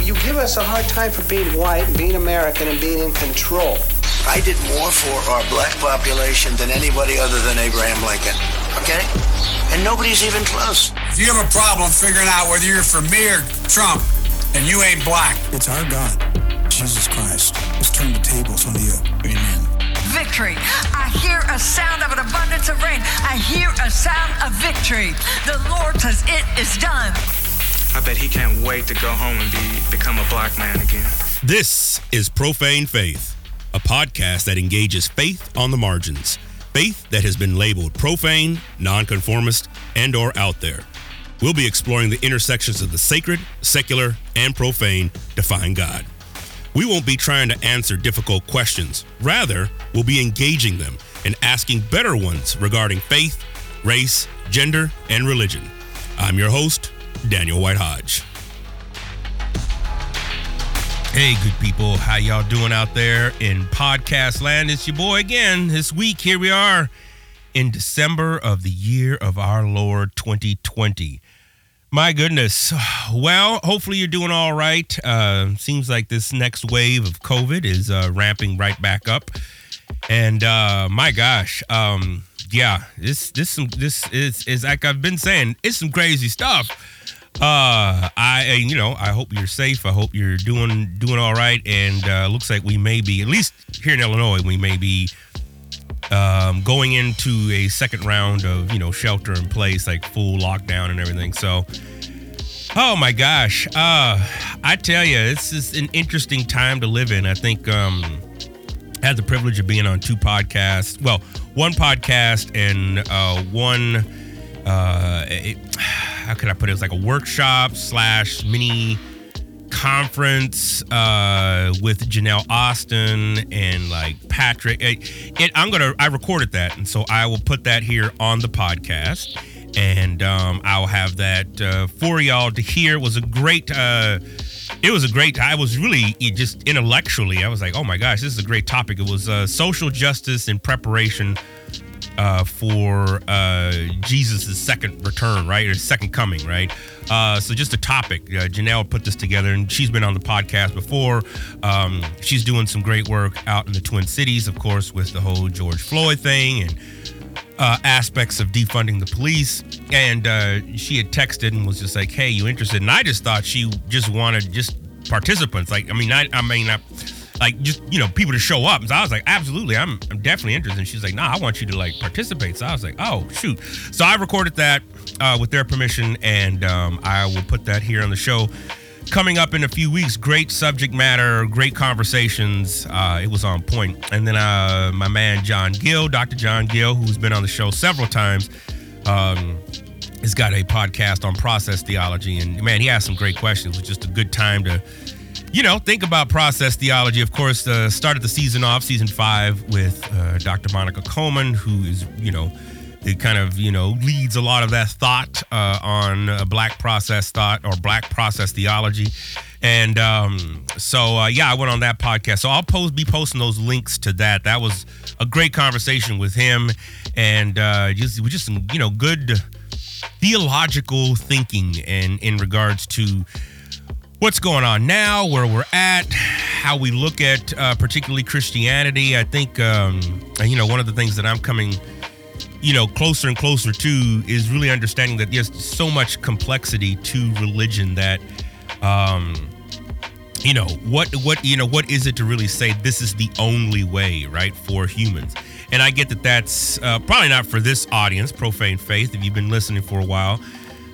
you, you give us a hard time for being white, being American, and being in control. I did more for our black population than anybody other than Abraham Lincoln. Okay? And nobody's even close. If you have a problem figuring out whether you're for me or Trump, and you ain't black. It's our God, Jesus Christ, has turned the tables on you. Amen. Victory. I hear a sound of an abundance of rain. I hear a sound of victory. The Lord says it is done. I bet he can't wait to go home and be become a black man again. This is Profane Faith, a podcast that engages faith on the margins. Faith that has been labeled profane, nonconformist, and or out there. We'll be exploring the intersections of the sacred, secular, and profane to find God. We won't be trying to answer difficult questions. Rather, we'll be engaging them and asking better ones regarding faith, race, gender, and religion. I'm your host, Daniel White Hodge. Hey, good people, how y'all doing out there in podcast land? It's your boy again. This week, here we are in December of the year of our Lord 2020. My goodness. Well, hopefully you're doing all right. Uh, seems like this next wave of COVID is uh, ramping right back up, and uh, my gosh, um, yeah, this this some this is is like I've been saying, it's some crazy stuff. Uh, I you know I hope you're safe. I hope you're doing doing all right, and uh, looks like we may be at least here in Illinois, we may be um, going into a second round of you know shelter in place, like full lockdown and everything. So, oh my gosh, uh, I tell you, this is an interesting time to live in. I think um, I had the privilege of being on two podcasts. Well, one podcast and uh, one. Uh, it, how could I put it? It was like a workshop slash mini conference uh, with Janelle Austin and like Patrick. It, it, I'm gonna I recorded that, and so I will put that here on the podcast, and um, I'll have that uh, for y'all to hear. It was a great. Uh, it was a great. I was really just intellectually. I was like, oh my gosh, this is a great topic. It was uh, social justice in preparation uh, for uh, Jesus' second return, right? Or second coming, right? Uh, so just a topic. Uh, Janelle put this together, and she's been on the podcast before. Um, she's doing some great work out in the Twin Cities, of course, with the whole George Floyd thing and uh, aspects of defunding the police. And uh, she had texted and was just like, "Hey, you interested?" And I just thought she just wanted just participants. Like, I mean, I, I mean, I, like just you know people to show up. And so I was like, absolutely, I'm I'm definitely interested. And she's like, nah, I want you to like participate. So I was like, oh shoot. So I recorded that uh, with their permission, and um, I will put that here on the show. Coming up in a few weeks, great subject matter, great conversations. Uh, it was on point. And then uh, my man John Gill, Dr. John Gill, who's been on the show several times, um, has got a podcast on process theology. And man, he asked some great questions. It was just a good time to you know, think about process theology. Of course, uh, started the season off, season five, with uh, Dr. Monica Coleman, who is, you know, it kind of, you know, leads a lot of that thought uh, on uh, black process thought or black process theology. And um, so, uh, yeah, I went on that podcast. So I'll post, be posting those links to that. That was a great conversation with him, and uh, just just some, you know, good theological thinking and in regards to what's going on now, where we're at, how we look at uh, particularly Christianity. I think, um, you know, one of the things that I'm coming, you know, closer and closer to is really understanding that there's so much complexity to religion that, um, you know, what, what, you know, what is it to really say this is the only way, right, for humans? And I get that that's uh, probably not for this audience, profane faith, if you've been listening for a while.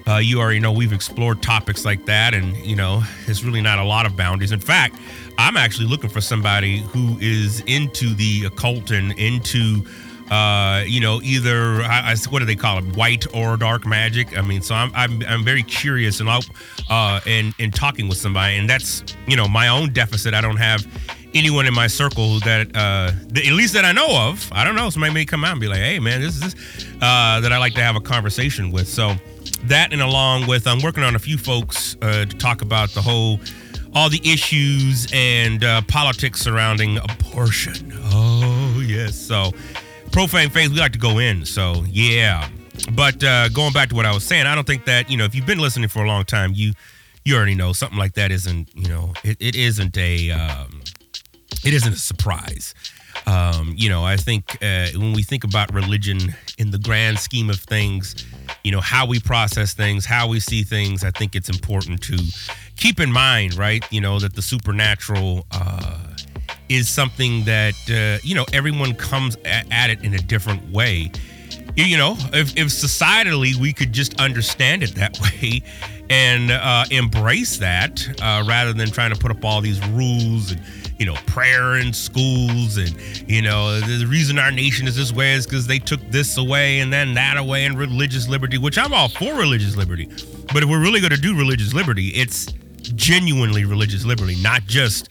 Uh, you already know we've explored topics like that, and you know, there's really not a lot of boundaries. In fact, I'm actually looking for somebody who is into the occult and into, uh, you know, either I, I, what do they call it, white or dark magic. I mean, so I'm I'm, I'm very curious and uh, and in talking with somebody, and that's you know my own deficit. I don't have anyone in my circle that uh at least that I know of. I don't know. Somebody may come out and be like, "Hey, man, this is this," uh, that I like to have a conversation with. So that and along with I'm working on a few folks uh, to talk about the whole all the issues and uh, politics surrounding abortion. Oh yes, so profane faith we like to go in. So yeah, but uh, going back to what I was saying, I don't think that you know if you've been listening for a long time, you you already know something like that isn't you know it, it isn't a um, it isn't a surprise. Um, you know, I think uh, when we think about religion in the grand scheme of things, you know, how we process things, how we see things, I think it's important to keep in mind, right? You know, that the supernatural uh, is something that, uh, you know, everyone comes at, it in a different way. You know, if, if societally we could just understand it that way and uh, embrace that uh, rather than trying to put up all these rules and, you know, prayer in schools and, you know, the reason our nation is this way is because they took this away and then that away and religious liberty, which I'm all for religious liberty. But if we're really going to do religious liberty, it's genuinely religious liberty, not just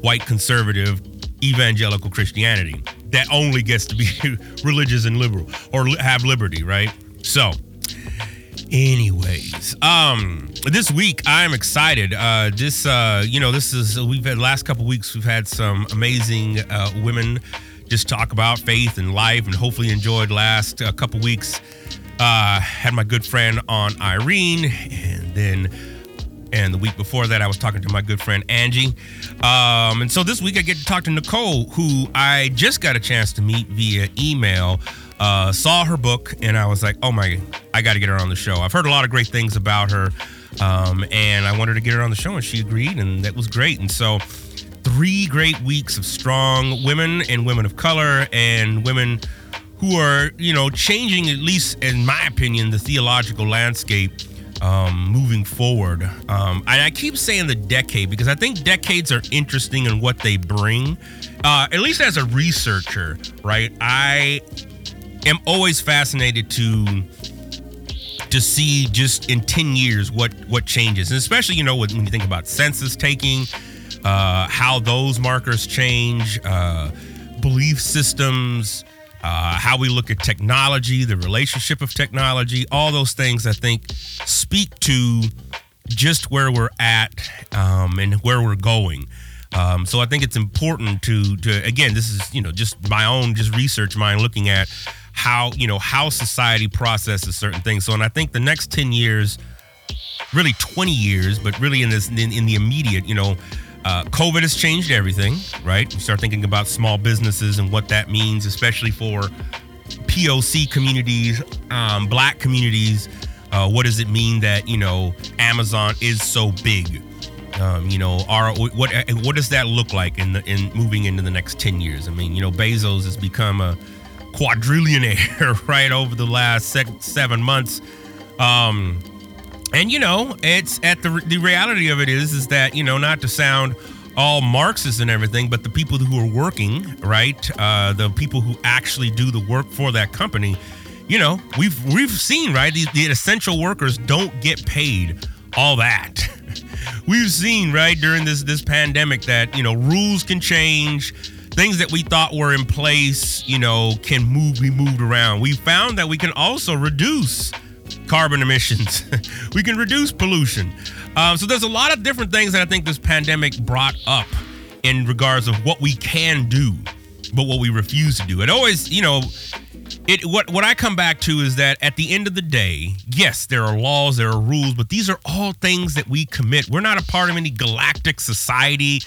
white conservative evangelical Christianity that only gets to be religious and liberal or have liberty, right? So, anyways, um, this week I'm excited. Uh, this, uh, you know, this is we've had last couple weeks we've had some amazing uh, women just talk about faith and life, and hopefully enjoyed last uh, couple weeks. Uh, had my good friend on Irene, and then and the week before that, I was talking to my good friend Angie. Um, and so this week, I get to talk to Nicole, who I just got a chance to meet via email. Uh, saw her book, and I was like, oh my, I got to get her on the show. I've heard a lot of great things about her, um, and I wanted to get her on the show, and she agreed, and that was great. And so, three great weeks of strong women and women of color and women who are, you know, changing, at least in my opinion, the theological landscape um, moving forward. Um, and I keep saying the decade because I think decades are interesting in what they bring. Uh, at least as a researcher, right? I am always fascinated to to see just in 10 years what what changes and especially you know when you think about census taking uh, how those markers change uh, belief systems uh, how we look at technology, the relationship of technology, all those things I think speak to just where we're at um, and where we're going. Um, so I think it's important to to again, this is you know just my own just research mind looking at how you know how society processes certain things. So and I think the next ten years, really twenty years, but really in this in, in the immediate, you know, uh, COVID has changed everything, right? You start thinking about small businesses and what that means, especially for POC communities, um, black communities. Uh, what does it mean that you know Amazon is so big? Um, you know, are what what does that look like in the in moving into the next ten years? I mean, you know, Bezos has become a quadrillionaire right over the last seven months. Um, and you know, it's at the the reality of it is is that you know not to sound all Marxist and everything, but the people who are working, right, uh, the people who actually do the work for that company, you know, we've we've seen right the, the essential workers don't get paid all that. we've seen right during this this pandemic that you know rules can change things that we thought were in place you know can move be moved around we found that we can also reduce carbon emissions. we can reduce pollution. Um, so there's a lot of different things that I think this pandemic brought up in regards of what we can do, but what we refuse to do. It always, you know, it what what I come back to is that at the end of the day, yes, there are laws, there are rules, but these are all things that we commit. We're not a part of any galactic society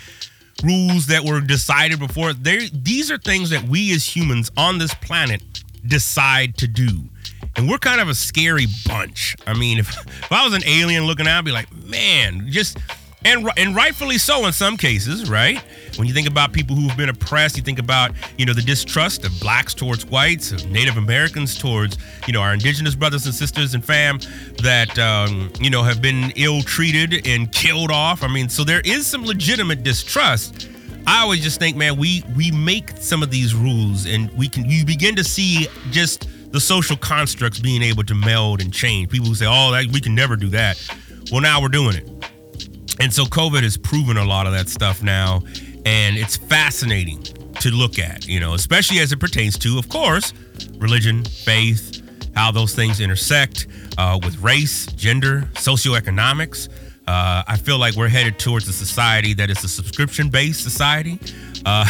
rules that were decided before. There, these are things that we as humans on this planet decide to do and we're kind of a scary bunch. I mean, if, if I was an alien looking out, I'd be like, man, just and and rightfully so in some cases, right? When you think about people who've been oppressed, you think about you know the distrust of blacks towards whites, of Native Americans towards you know our indigenous brothers and sisters and fam that um, you know have been ill treated and killed off. I mean, so there is some legitimate distrust. I always just think, man, we we make some of these rules, and we can you begin to see just the social constructs being able to meld and change. People who say, "Oh, that, we can never do that." Well, now we're doing it, and so COVID has proven a lot of that stuff now, and it's fascinating to look at. You know, especially as it pertains to, of course, religion, faith, how those things intersect uh, with race, gender, socioeconomics. Uh, I feel like we're headed towards a society that is a subscription-based society. Uh,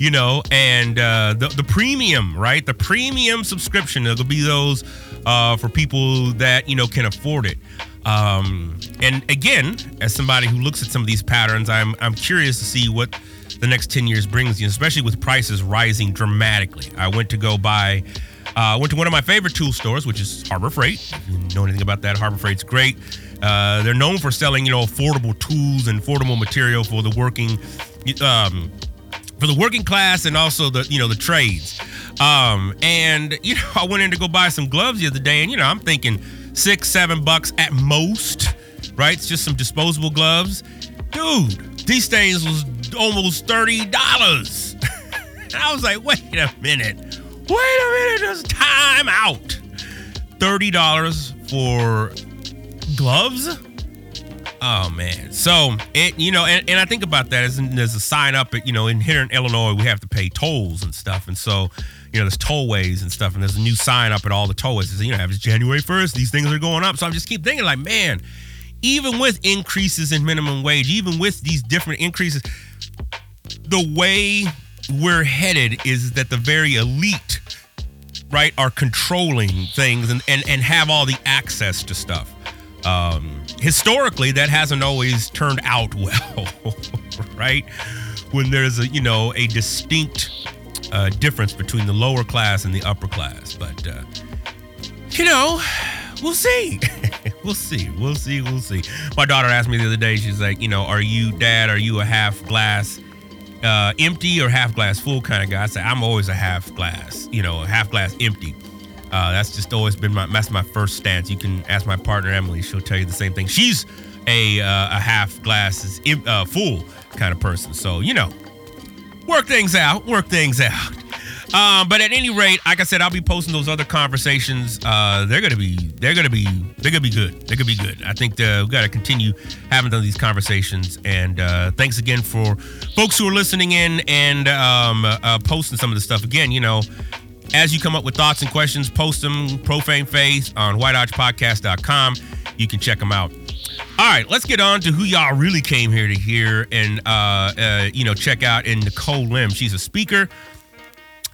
you know, and uh, the, the premium, right? The premium subscription. It'll be those uh, for people that, you know, can afford it. Um, and again, as somebody who looks at some of these patterns, I'm I'm curious to see what the next 10 years brings you, especially with prices rising dramatically. I went to go buy, uh, went to one of my favorite tool stores, which is Harbor Freight. If you know anything about that, Harbor Freight's great. Uh, they're known for selling, you know, affordable tools and affordable material for the working, um, for the working class and also the, you know, the trades. Um, and you know, I went in to go buy some gloves the other day, and you know, I'm thinking six, seven bucks at most, right? It's just some disposable gloves, dude. These things was almost thirty dollars. I was like, wait a minute, wait a minute, just time out. Thirty dollars for gloves. Oh man. So it you know, and, and I think about that as there's a sign up at, you know, in here in Illinois we have to pay tolls and stuff. And so, you know, there's tollways and stuff, and there's a new sign up at all the tollways. You know, it's January 1st, these things are going up. So I just keep thinking, like, man, even with increases in minimum wage, even with these different increases, the way we're headed is that the very elite, right, are controlling things and, and, and have all the access to stuff. Um, historically, that hasn't always turned out well, right? When there's a you know a distinct uh, difference between the lower class and the upper class, but uh, you know, we'll see. we'll see. We'll see. We'll see. My daughter asked me the other day. She's like, you know, are you dad? Are you a half glass uh, empty or half glass full kind of guy? I said, I'm always a half glass. You know, a half glass empty. Uh, that's just always been my that's my first stance. You can ask my partner Emily; she'll tell you the same thing. She's a uh, a half glass is uh, full kind of person. So you know, work things out, work things out. Um, but at any rate, like I said, I'll be posting those other conversations. Uh, they're gonna be they're gonna be they're gonna be good. They're gonna be good. I think uh, we've got to continue having these conversations. And uh, thanks again for folks who are listening in and um, uh, posting some of the stuff. Again, you know, as you come up with thoughts and questions, post them Profane Faith on whitearchpodcast.com. You can check them out. All right, let's get on to who y'all really came here to hear and uh, uh, you know check out. In Nicole Lim, she's a speaker,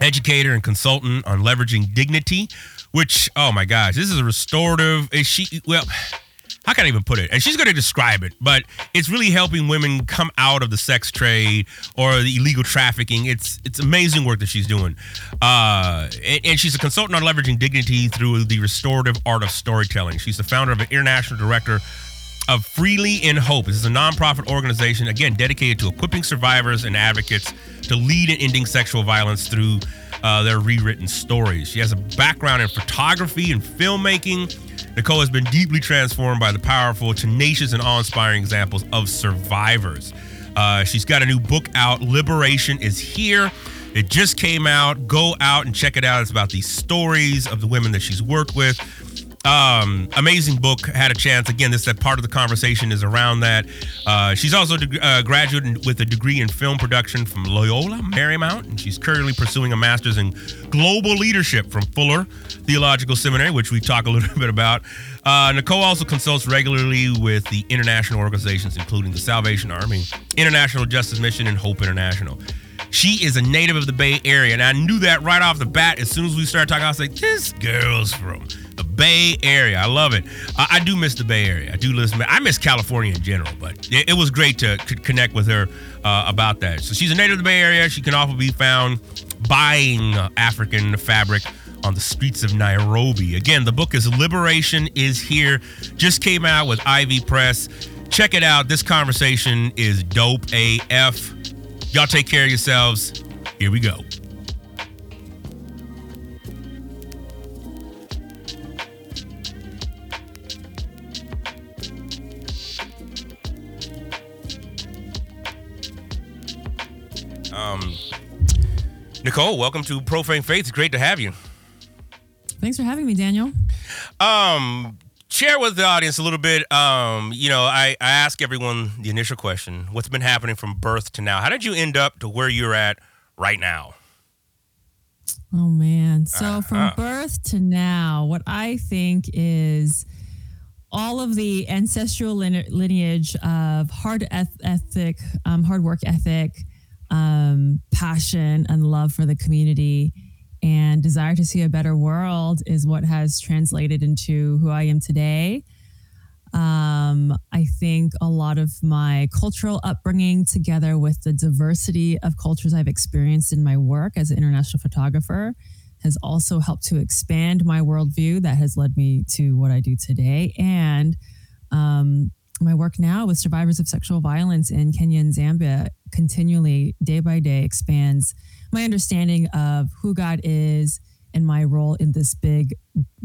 educator, and consultant on leveraging dignity. Which, oh my gosh, this is a restorative. Is she well? How can I even put it? And she's going to describe it, but it's really helping women come out of the sex trade or the illegal trafficking. It's it's amazing work that she's doing, uh, and, and, she's a consultant on leveraging dignity through the restorative art of storytelling. She's the founder of an international director of Freely in Hope. This is a nonprofit organization, again, dedicated to equipping survivors and advocates to lead in ending sexual violence through uh, their rewritten stories. She has a background in photography and filmmaking Nicole has been deeply transformed by the powerful, tenacious, and awe inspiring examples of survivors. Uh, she's got a new book out, Liberation is Here. It just came out. Go out and check it out. It's about these stories of the women that she's worked with. Um, amazing book. Had a chance. Again, this that part of the conversation is around that. Uh, she's also a uh, graduate with a degree in film production from Loyola Marymount, and she's currently pursuing a master's in global leadership from Fuller Theological Seminary, which we talk a little bit about. Uh, Nicole also consults regularly with the international organizations, including the Salvation Army, International Justice Mission, and Hope International. She is a native of the Bay Area, and I knew that right off the bat. As soon as we started talking, I was like, "This girl's from Bay Area. I love it. I, I do miss the Bay Area. I do listen. I miss California in general, but it, it was great to c- connect with her uh, about that. So she's a native of the Bay Area. She can also be found buying uh, African fabric on the streets of Nairobi. Again, the book is Liberation is Here. Just came out with Ivy Press. Check it out. This conversation is dope AF. Y'all take care of yourselves. Here we go. Nicole, welcome to Profane Faith. It's great to have you. Thanks for having me, Daniel. Um, share with the audience a little bit. Um, you know, I, I ask everyone the initial question: What's been happening from birth to now? How did you end up to where you're at right now? Oh man! So uh, from birth to now, what I think is all of the ancestral lineage of hard ethic, um, hard work ethic, um, passion and love for the community and desire to see a better world is what has translated into who I am today. Um, I think a lot of my cultural upbringing, together with the diversity of cultures I've experienced in my work as an international photographer, has also helped to expand my worldview. That has led me to what I do today. And um, my work now with survivors of sexual violence in Kenya and Zambia continually, day by day, expands my understanding of who God is and my role in this big,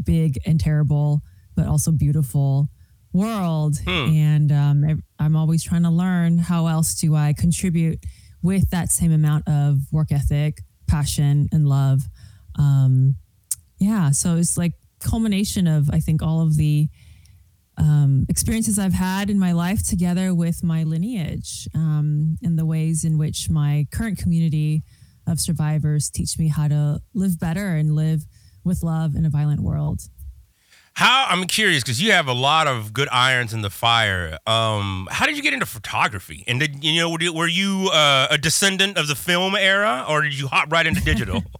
big and terrible, but also beautiful world. And um, I'm always trying to learn how else do I contribute with that same amount of work ethic, passion, and love. Um, yeah, so it's like culmination of I think all of the um, experiences I've had in my life together with my lineage um, and the ways in which my current community of survivors teach me how to live better and live with love in a violent world. How I'm curious because you have a lot of good irons in the fire. Um, how did you get into photography? And did you know were you- were you uh, a descendant of the film era, or did you hop right into digital?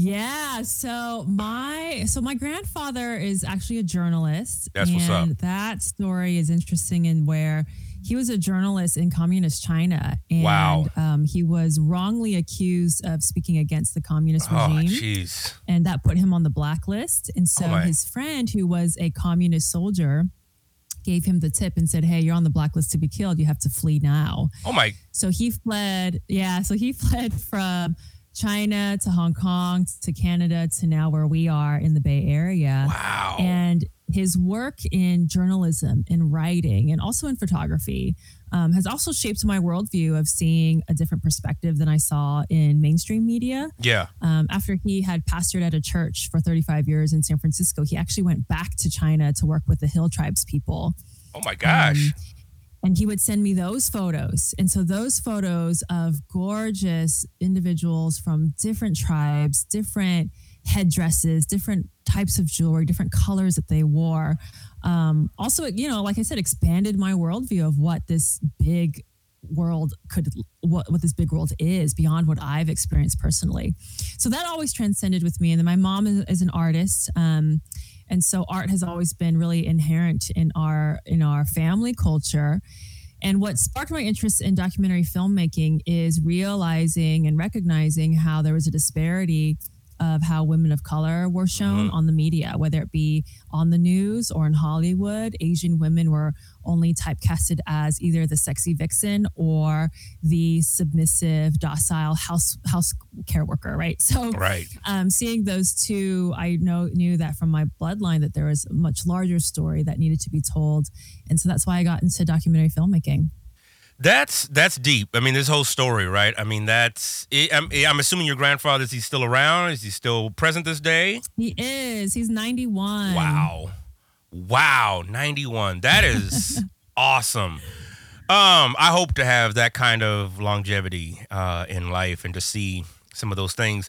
Yeah, so my so my grandfather is actually a journalist. That's what's up. and That story is interesting in where he was a journalist in communist China, and Wow. um, he was wrongly accused of speaking against the communist oh, regime, jeez. and that put him on the blacklist. And so Oh, his friend, who was a communist soldier, gave him the tip and said, "Hey, you're on the blacklist to be killed. You have to flee now." Oh my. So he fled, yeah. So he fled from China to Hong Kong to Canada to now where we are in the Bay Area. Wow. And his work in journalism, in writing, and also in photography um, has also shaped my worldview of seeing a different perspective than I saw in mainstream media. Yeah. Um, after he had pastored at a church for 35 years in San Francisco, he actually went back to China to work with the Hill Tribes people Oh my gosh. And he would send me those photos. And so those photos of gorgeous individuals from different tribes, different headdresses, different types of jewelry, different colors that they wore. Um, also, you know, like I said, expanded my worldview of what this big world could what, what this big world is beyond what I've experienced personally. So that always transcended with me. And then my mom is, is an artist. Um, and so art has always been really inherent in our in our family culture. And what sparked my interest in documentary filmmaking is realizing and recognizing how there was a disparity of how women of color were shown mm-hmm. on the media, whether it be on the news or in Hollywood. Asian women were only typecasted as either the sexy vixen or the submissive, docile house house care worker, right? So Right. um, seeing those two, I know knew that from my bloodline that there was a much larger story that needed to be told, and so that's why I got into documentary filmmaking. That's that's deep. I mean, this whole story, right? I mean, that's. It, I'm, I'm assuming your grandfather is he still around? Is he still present this day? He is. He's ninety one. Wow, wow, ninety one. That is awesome. Um, I hope to have that kind of longevity uh, in life and to see some of those things.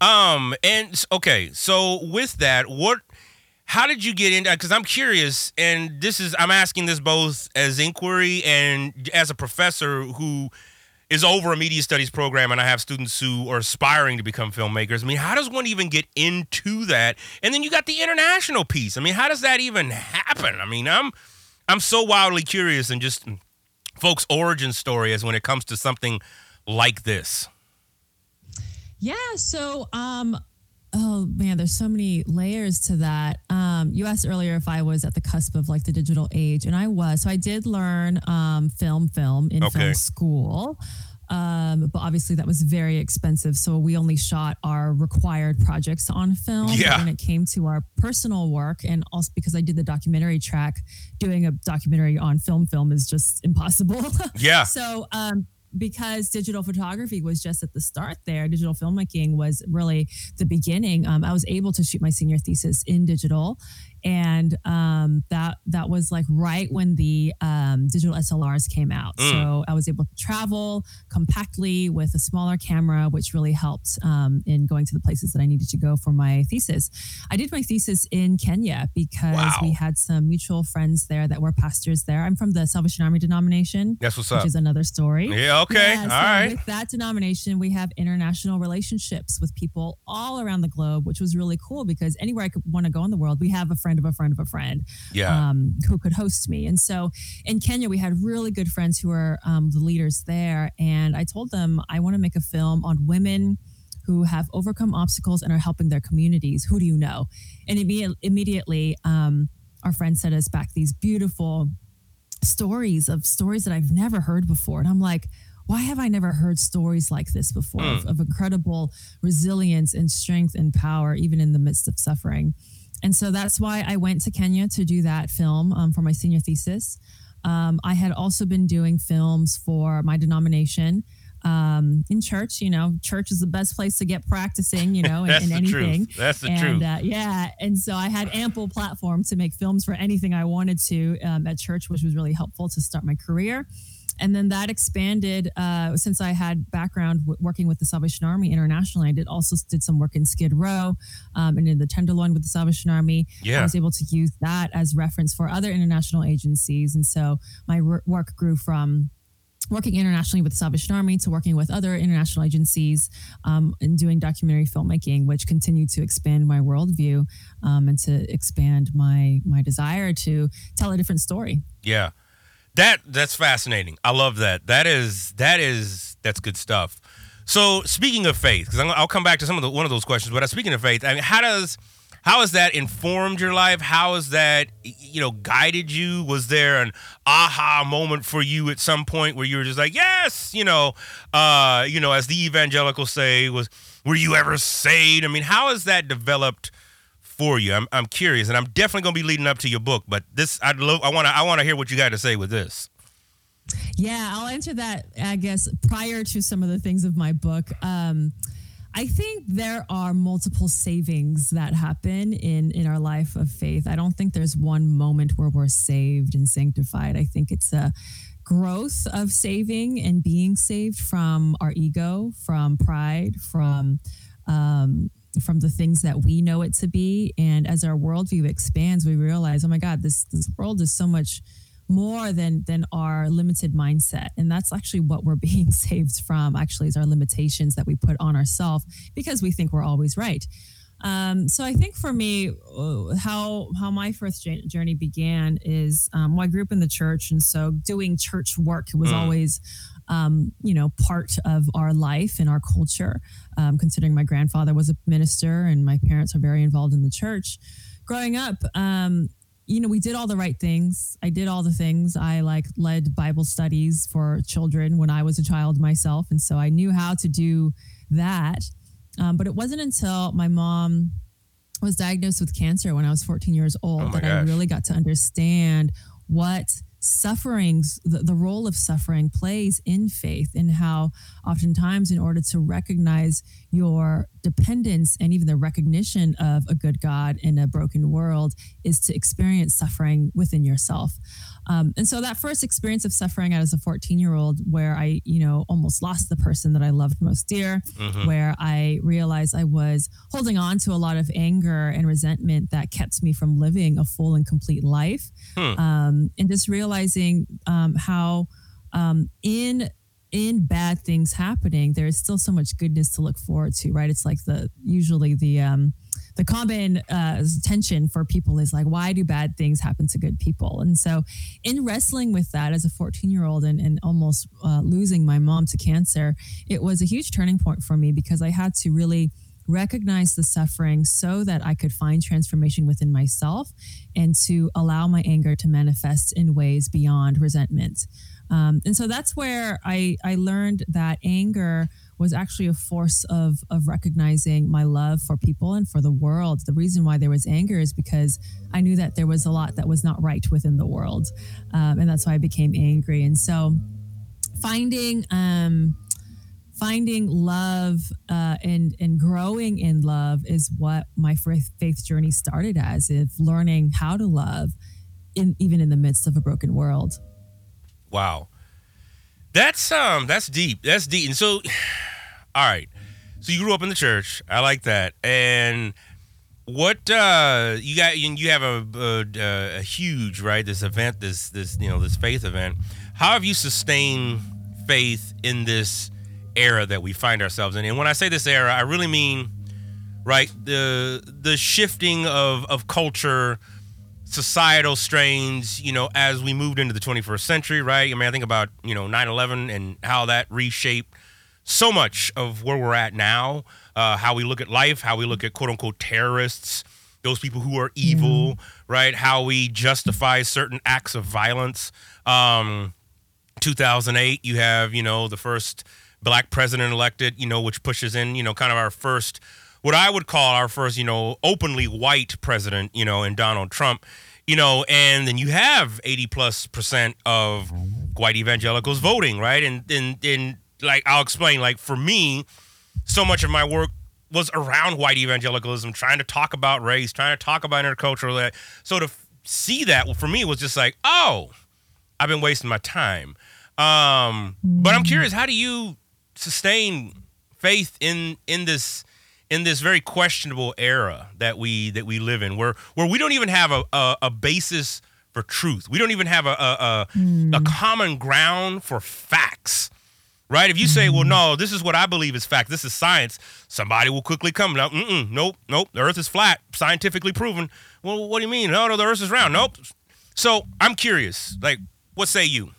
Um, and okay, so with that, what? How did you get into? Because I'm curious, and this is I'm asking this both as inquiry and as a professor who is over a media studies program, and I have students who are aspiring to become filmmakers. I mean, how does one even get into that? And then you got the international piece. I mean, how does that even happen? I mean, I'm I'm so wildly curious and just folks' origin story as when it comes to something like this. Yeah. So, um, oh man, there's so many layers to that. Um, you asked earlier if I was at the cusp of like the digital age, and I was. So I did learn um, film, film in Okay. film school. Um, but obviously that was very expensive. So we only shot our required projects on film. Yeah. When it came to our personal work, and also because I did the documentary track, doing a documentary on film, film is just impossible. Yeah. So, um, because digital photography was just at the start there, digital filmmaking was really the beginning. Um, I was able to shoot my senior thesis in digital, and um, that that was like right when the um, digital SLRs came out. Mm. So I was able to travel compactly with a smaller camera, which really helped um, in going to the places that I needed to go for my thesis. I did my thesis in Kenya because Wow. we had some mutual friends there that were pastors there. I'm from the Salvation Army denomination That's what's which is another story. Yeah, okay. Yeah, All so right. With that denomination, we have international relationships with people all around the globe, which was really cool because anywhere I could want to go in the world, we have a friend of a friend of a friend. Yeah. um, who could host me. And so in Kenya, we had really good friends who were um, the leaders there, and I told them I want to make a film on women who have overcome obstacles and are helping their communities. Who do you know? And imme- immediately, um, our friend sent us back these beautiful stories of stories that I've never heard before, and I'm like why have I never heard stories like this before mm. of, of, incredible resilience and strength and power, even in the midst of suffering? And so that's why I went to Kenya to do that film um, for my senior thesis. Um, I had also been doing films for my denomination um, in church. You know, church is the best place to get practicing, you know, in, in anything. Truth. That's the and, truth. Uh, yeah. And so I had ample platform to make films for anything I wanted to um, at church, which was really helpful to start my career and then that expanded uh, since I had background w- working with the Salvation Army internationally. I did also did some work in Skid Row um, and in the Tenderloin with the Salvation Army. Yeah. I was able to use that as reference for other international agencies, and so my r- work grew from working internationally with the Salvation Army to working with other international agencies um, and doing documentary filmmaking, which continued to expand my worldview um, and to expand my my desire to tell a different story. Yeah. That that's fascinating. I love that. That is that is that's good stuff. So speaking of faith, because I'll come back to some of the one of those questions. But uh, speaking of faith, I mean, how does how has that informed your life? How has that you know guided you? Was there an aha moment for you at some point where you were just like, yes, you know, uh, you know, as the evangelicals say, was were you ever saved? I mean, how has that developed? For you. I'm, I'm curious, and I'm definitely going to be leading up to your book. But this, I'd love, I want to, I want to hear what you got to say with this. Yeah, I'll answer that. I guess prior to some of the things of my book. Um, I think there are multiple savings that happen in in our life of faith. I don't think there's one moment where we're saved and sanctified. I think it's a growth of saving and being saved from our ego, from pride, from um, from the things that we know it to be. And as our worldview expands, we realize, oh my God, this this world is so much more than than our limited mindset and that's actually what we're being saved from actually is our limitations that we put on ourselves because we think we're always right um, so I think for me, uh, how how my first journey began is um, well, I grew up in the church, and so doing church work was mm. always um, you know, part of our life and our culture. Um, considering my grandfather was a minister and my parents are very involved in the church. Growing up, um, you know, we did all the right things. I did all the things. I like led Bible studies for children when I was a child myself, and so I knew how to do that. Um, but it wasn't until my mom was diagnosed with cancer when I was 14 years old oh that gosh. I really got to understand what sufferings, the, the role of suffering plays in faith, and how oftentimes, in order to recognize your dependence and even the recognition of a good God in a broken world, is to experience suffering within yourself. Um, and so that first experience of suffering as a 14 year old, where I, you know, almost lost the person that I loved most dear, mm-hmm. where I realized I was holding on to a lot of anger and resentment that kept me from living a full and complete life. Hmm. Um, and just realizing um, how um, in in bad things happening, there is still so much goodness to look forward to, right? It's like the usually the um, the common uh, tension for people is like, why do bad things happen to good people? And so, in wrestling with that as a 14 year old and, and almost uh, losing my mom to cancer, it was a huge turning point for me because I had to really recognize the suffering so that I could find transformation within myself and to allow my anger to manifest in ways beyond resentment. Um, and so that's where I, I learned that anger was actually a force of of recognizing my love for people and for the world. The reason why there was anger is because I knew that there was a lot that was not right within the world, um, and that's why I became angry. And so, finding um, finding love uh, and and growing in love is what my faith journey started as, if learning how to love, in even in the midst of a broken world. Wow. That's um that's deep. That's deep. And so all right. So you grew up in the church. I like that. And what uh you got you have a, a, a huge, right? This event, this this you know, this faith event. How have you sustained faith in this era that we find ourselves in? And when I say this era, I really mean right the the shifting of of culture societal strains, you know, as we moved into the 21st century, right? I mean, I think about, you know, 9 11 and how that reshaped so much of where we're at now, uh, how we look at life, how we look at quote unquote terrorists, those people who are evil, right? How we justify certain acts of violence. Um, 2008, you have, you know, the first black president elected, you know, which pushes in, you know, kind of our first, what I would call our first, you know, openly white president, you know, in Donald Trump, you know, and then you have 80 plus percent of white evangelicals voting, right? And, and, and like, I'll explain, like, for me, so much of my work was around white evangelicalism, trying to talk about race, trying to talk about intercultural. So to f- see that for me was just like, oh, I've been wasting my time. Um, but I'm curious, how do you sustain faith in in this in this very questionable era that we that we live in, where where we don't even have a a, a basis for truth. We don't even have a a, a, a hmm. common ground for facts. Right? If you say, "Well, no, this is what I believe is fact. This is science," somebody will quickly come. No, nope, nope. The Earth is flat, scientifically proven. Well, what do you mean? No, no, the Earth is round. Nope. So I'm curious. Like, what say you?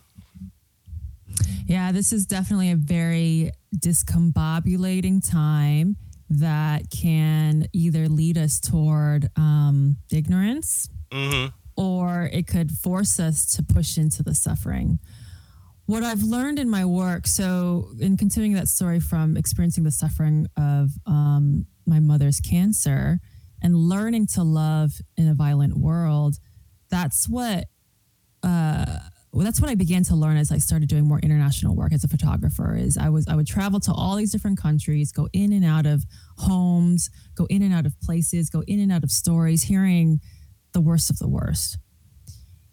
Yeah, this is definitely a very discombobulating time that can either lead us toward um, ignorance Mm-hmm. or it could force us to push into the suffering. What I've learned in my work, so in continuing that story from experiencing the suffering of um, my mother's cancer and learning to love in a violent world, that's what uh, well, that's what I began to learn as I started doing more international work as a photographer. Is I was I would travel to all these different countries, go in and out of homes, go in and out of places, go in and out of stories, hearing the worst of the worst.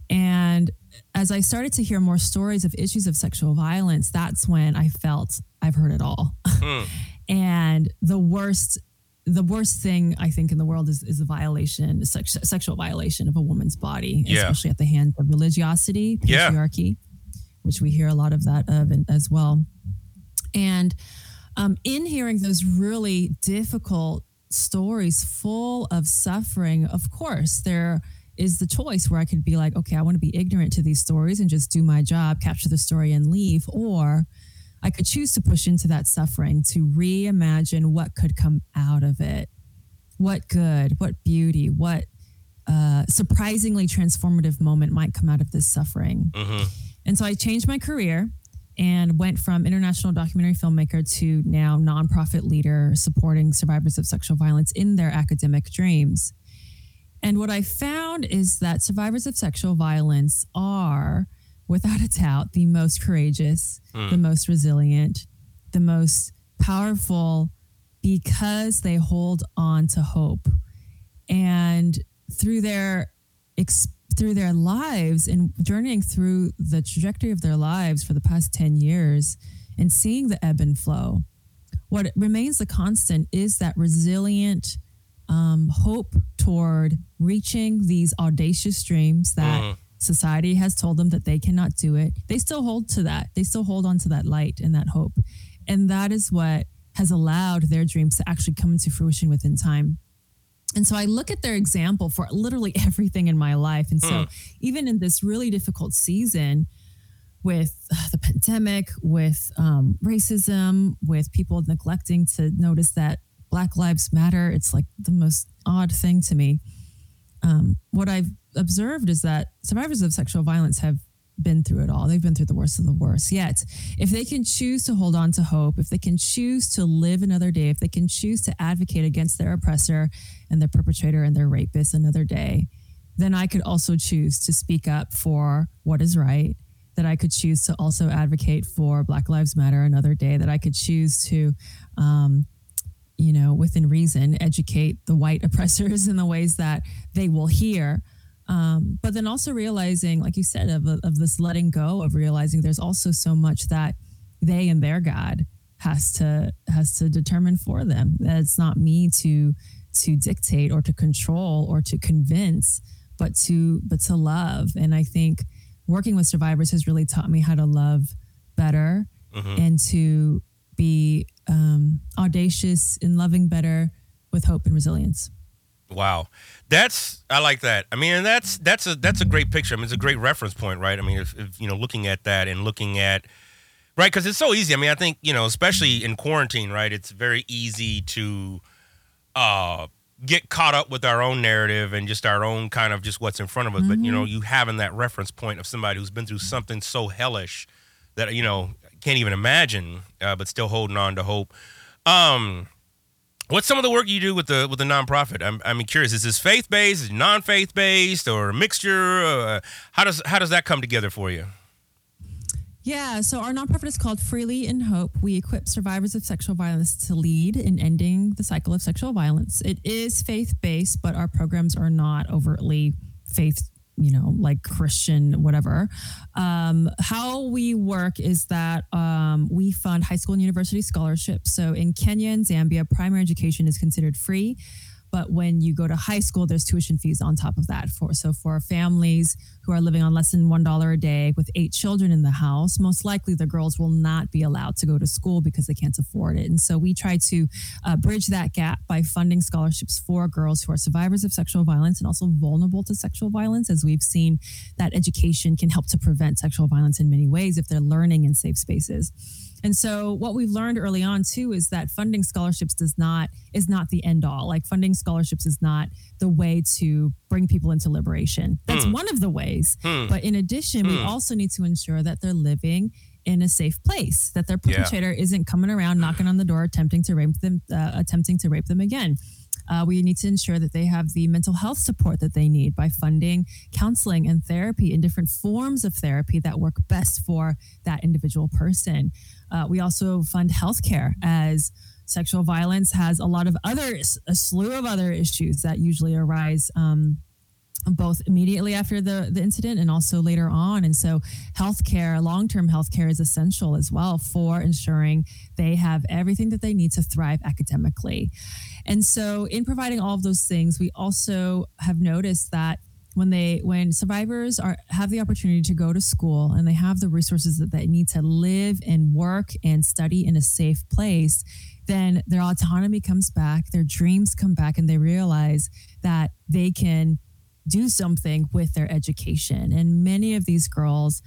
And as I started to hear more stories of issues of sexual violence, that's when I felt I've heard it all. Hmm. and the worst the worst thing I think in the world is is a violation, sex, sexual violation of a woman's body, Yeah. especially at the hands of religiosity, Yeah. patriarchy, which we hear a lot of that of as well. And um, in hearing those really difficult stories full of suffering, of course, there is the choice where I could be like, okay, I want to be ignorant to these stories and just do my job, capture the story and leave. Or I could choose to push into that suffering to reimagine what could come out of it. What good, what beauty, what uh, surprisingly transformative moment might come out of this suffering. Mm-hmm. And so I changed my career and went from international documentary filmmaker to now nonprofit leader supporting survivors of sexual violence in their academic dreams. And what I found is that survivors of sexual violence are, without a doubt, the most courageous, the most resilient, the most powerful because they hold on to hope. And through their ex- through their lives and journeying through the trajectory of their lives for the past 10 years and seeing the ebb and flow, what remains the constant is that resilient um, hope toward reaching these audacious dreams that society has told them that they cannot do it. They still hold to that. They still hold on to that light and that hope. And that is what has allowed their dreams to actually come into fruition within time. And so I look at their example for literally everything in my life. And so even in this really difficult season with uh, the pandemic, with um, racism, with people neglecting to notice that Black Lives Matter, it's like the most odd thing to me. Um, what I've observed is that survivors of sexual violence have been through it all. They've been through the worst of the worst. Yet, if they can choose to hold on to hope, if they can choose to live another day, if they can choose to advocate against their oppressor and their perpetrator and their rapist another day, then I could also choose to speak up for what is right. That I could choose to also advocate for Black Lives Matter another day. That I could choose to, um, you know, within reason, educate the white oppressors in the ways that they will hear. Um, but then also realizing, like you said, of, of this letting go of realizing there's also so much that they and their God has to has to determine for them. That it's not me to to dictate or to control or to convince, but to but to love. And I think working with survivors has really taught me how to love better and to be um, audacious in loving better with hope and resilience. Wow, that's I like that. I mean, and that's that's a that's a great picture. I mean, it's a great reference point, right? I mean, if, if you know, looking at that and looking at right, because it's so easy. I mean, I think you know, especially in quarantine, right? It's very easy to uh get caught up with our own narrative and just our own kind of just what's in front of us. But you know, you having that reference point of somebody who's been through something so hellish that you know can't even imagine, uh, but still holding on to hope. Um, what's some of the work you do with the with the nonprofit? I'm I'm curious. Is this faith based, non faith based, or a mixture? Uh, how does how does that come together for you? Yeah, so our nonprofit is called Freely in Hope. We equip survivors of sexual violence to lead in ending the cycle of sexual violence. It is faith based, but our programs are not overtly faith you know, like Christian, whatever. Um, how we work is that um, we fund high school and university scholarships. So in Kenya and Zambia, primary education is considered free. But when you go to high school, there's tuition fees on top of that. For so for families who are living on less than one dollar a day with eight children in the house, most likely the girls will not be allowed to go to school because they can't afford it. And so we try to uh, bridge that gap by funding scholarships for girls who are survivors of sexual violence and also vulnerable to sexual violence, as we've seen that education can help to prevent sexual violence in many ways if they're learning in safe spaces. And so what we've learned early on too is that funding scholarships does not is not the end all. Like funding scholarships is not the way to bring people into liberation. That's Hmm. one of the ways. Hmm. But in addition, we Hmm. also need to ensure that they're living in a safe place, that their Yeah. perpetrator isn't coming around knocking on the door attempting to rape them uh, attempting to rape them again. Uh, we need to ensure that they have the mental health support that they need by funding counseling and therapy and different forms of therapy that work best for that individual person. Uh, we also fund healthcare as sexual violence has a lot of other, a slew of other issues that usually arise. Um, both immediately after the, the incident and also later on. And so, healthcare, long term healthcare is essential as well for ensuring they have everything that they need to thrive academically. And so, in providing all of those things, we also have noticed that when they when survivors are have the opportunity to go to school and they have the resources that they need to live and work and study in a safe place then their autonomy comes back their dreams come back and they realize that they can do something with their education. And many of these girls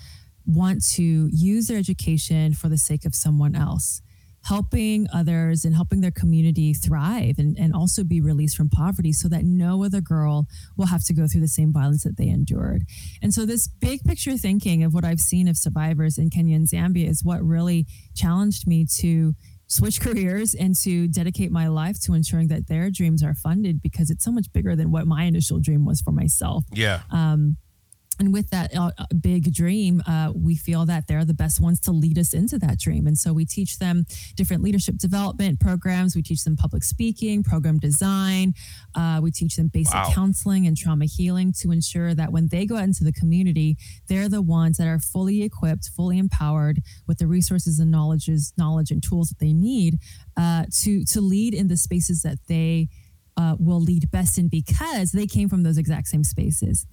want to use their education for the sake of someone else helping others and helping their community thrive and, and also be released from poverty so that no other girl will have to go through the same violence that they endured. And so, this big picture thinking of what I've seen of survivors in Kenya and Zambia is what really challenged me to switch careers and to dedicate my life to ensuring that their dreams are funded because it's so much bigger than what my initial dream was for myself. Yeah. Um, and with that uh, big dream, uh, we feel that they're the best ones to lead us into that dream. And so we teach them different leadership development programs. We teach them public speaking, program design. Uh, we teach them basic Wow. counseling and trauma healing to ensure that when they go out into the community, they're the ones that are fully equipped, fully empowered with the resources and knowledges, knowledge and tools that they need uh, to to lead in the spaces that they uh, will lead best in because they came from those exact same spaces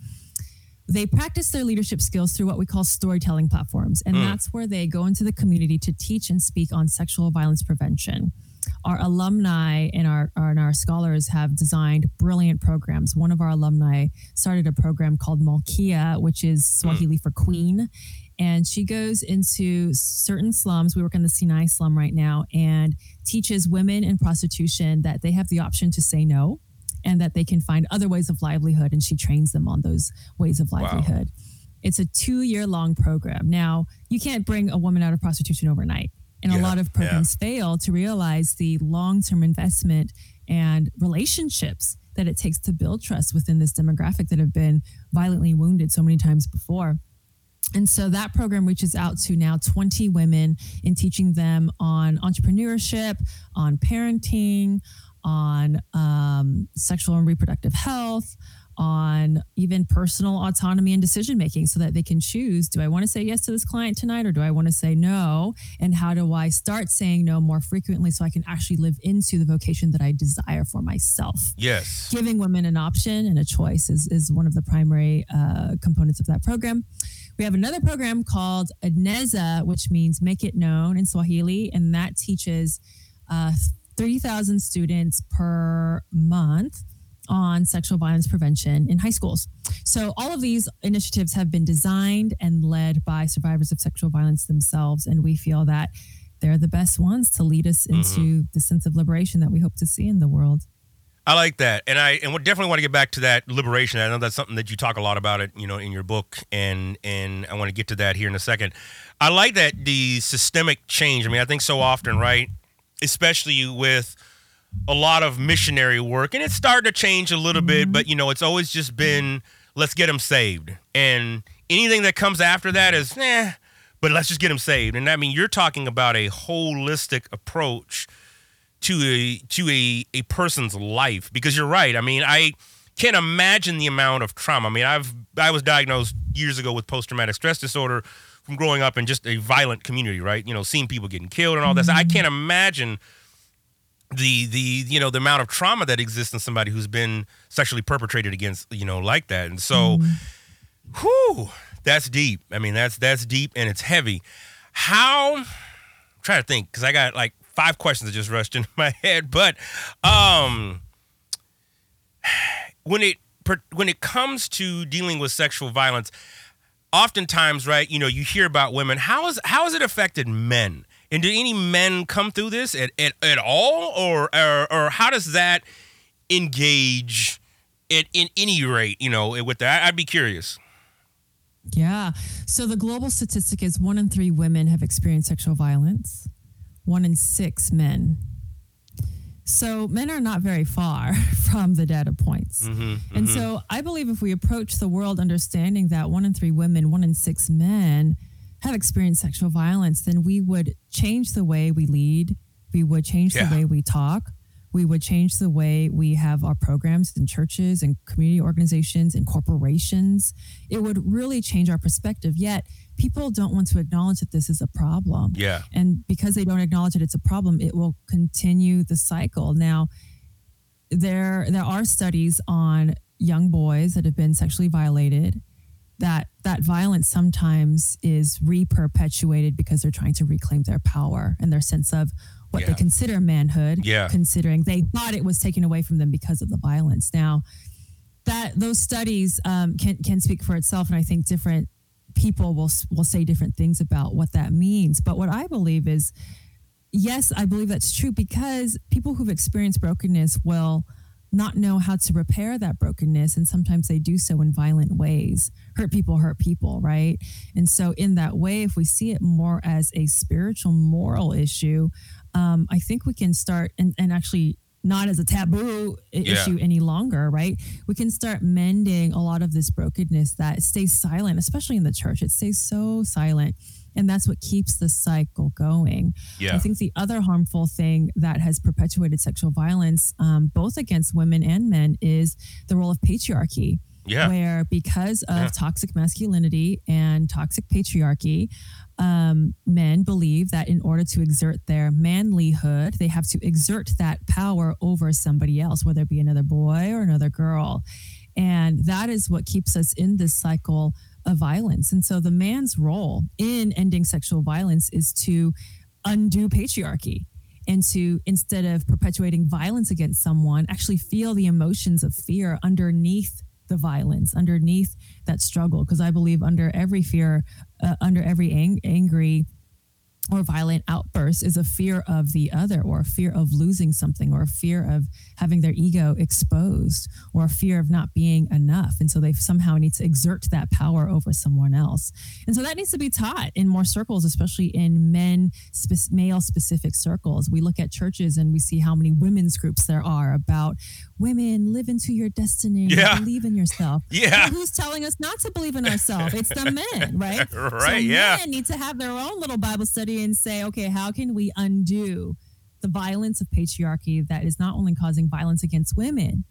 they practice their leadership skills through what we call storytelling platforms. And Mm. that's where they go into the community to teach and speak on sexual violence prevention. Our alumni and our, and our scholars have designed brilliant programs. One of our alumni started a program called Malkia, which is Swahili for queen. And she goes into certain slums. We work in the Sinai slum right now and teaches women in prostitution that they have the option to say no and that they can find other ways of livelihood. And she trains them on those ways of livelihood. It's a two year long program. Now, you can't bring a woman out of prostitution overnight. And a lot of programs fail to realize the long term investment and relationships that it takes to build trust within this demographic that have been violently wounded so many times before. And so that program reaches out to now 20 women in teaching them on entrepreneurship, on parenting, on um, sexual and reproductive health, on even personal autonomy and decision making so that they can choose do I want to say yes to this client tonight or do I want to say no? And how do I start saying no more frequently so I can actually live into the vocation that I desire for myself? Yes. giving women an option and a choice is, is one of the primary uh, components of that program. We have another program called Adneza, which means make it known in Swahili, and that teaches uh, 3,000 students per month on sexual violence prevention in high schools. So, all of these initiatives have been designed and led by survivors of sexual violence themselves. And we feel that they're the best ones to lead us into Mm-hmm. the sense of liberation that we hope to see in the world. I like that, and I and we definitely want to get back to that liberation. I know that's something that you talk a lot about it, you know, in your book, and and I want to get to that here in a second. I like that the systemic change. I mean, I think so often, right, especially with a lot of missionary work, and it's starting to change a little bit, but you know, it's always just been let's get them saved, and anything that comes after that is, eh, but let's just get them saved. And I mean, you're talking about a holistic approach to a to a, a person's life because you're right. I mean, I can't imagine the amount of trauma. I mean, I've I was diagnosed years ago with post traumatic stress disorder from growing up in just a violent community, right? You know, seeing people getting killed and all this. I can't imagine the the you know the amount of trauma that exists in somebody who's been sexually perpetrated against, you know, like that. And so whew, that's deep. I mean, that's that's deep and it's heavy. How I'm trying to think because I got like five questions that just rushed into my head. But um, when it when it comes to dealing with sexual violence, oftentimes, right? You know, you hear about women. How is how has it affected men? And did any men come through this at at, at all, or, or or how does that engage? At in any rate, you know, with that, I'd be curious. Yeah. So the global statistic is one in three women have experienced sexual violence, one in six men. So men are not very far from the data points. Mm-hmm, mm-hmm. And so I believe if we approach the world understanding that one in three women, one in six men have experienced sexual violence, then we would change the way we lead. We would change Yeah. the way we talk. We would change the way we have our programs in churches and community organizations and corporations. It would really change our perspective. Yet people don't want to acknowledge that this is a problem. Yeah. And because they don't acknowledge that it's a problem, it will continue the cycle. Now, there there are studies on young boys that have been sexually violated that that violence sometimes is re-perpetuated because they're trying to reclaim their power and their sense of what Yeah. they consider manhood Yeah. considering they thought it was taken away from them because of the violence now that those studies um, can can speak for itself and i think different people will will say different things about what that means but what i believe is yes i believe that's true because people who've experienced brokenness will not know how to repair that brokenness and sometimes they do so in violent ways hurt people hurt people right and so in that way if we see it more as a spiritual moral issue um, i think we can start and, and actually not as a taboo Yeah. issue any longer right we can start mending a lot of this brokenness that stays silent especially in the church it stays so silent and that's what keeps the cycle going Yeah. I think the other harmful thing that has perpetuated sexual violence, um, both against women and men, is the role of patriarchy. Yeah. Where because of Yeah. toxic masculinity and toxic patriarchy, um, men believe that in order to exert their manlyhood, they have to exert that power over somebody else, whether it be another boy or another girl. And that is what keeps us in this cycle of violence. And so the man's role in ending sexual violence is to undo patriarchy and to instead of perpetuating violence against someone actually feel the emotions of fear underneath the violence underneath that struggle because i believe under every fear uh, under every ang- angry or violent outburst is a fear of the other or a fear of losing something or a fear of having their ego exposed or a fear of not being enough. And so they somehow need to exert that power over someone else. And so that needs to be taught in more circles especially in men spe- male specific circles. We look at churches and we see how many women's groups there are about women live into your destiny Yeah. believe in yourself Yeah. Who's telling us not to believe in ourselves it's the men right so Right, yeah. men need to have their own little Bible study and say, okay, how can we undo the violence of patriarchy that is not only causing violence against women,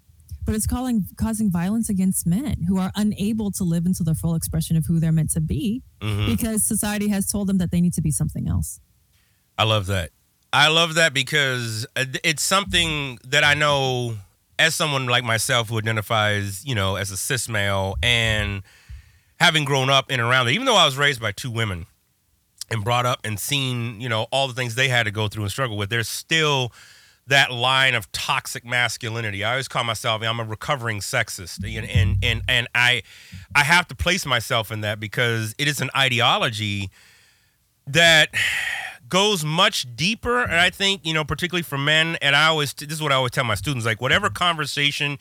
but it's calling causing violence against men who are unable to live into their full expression of who they're meant to be Mm-hmm. because society has told them that they need to be something else. I love that. I love that because uh, it's something that I know as someone like myself who identifies, you know, as a cis male and having grown up and around it, even though I was raised by two women and brought up and seen, you know, all the things they had to go through and struggle with, there's still that line of toxic masculinity. I always call myself I'm a recovering sexist, and and and, and I I have to place myself in that because it is an ideology that goes much deeper and i think you know particularly for men and i always this is what i always tell my students like whatever conversation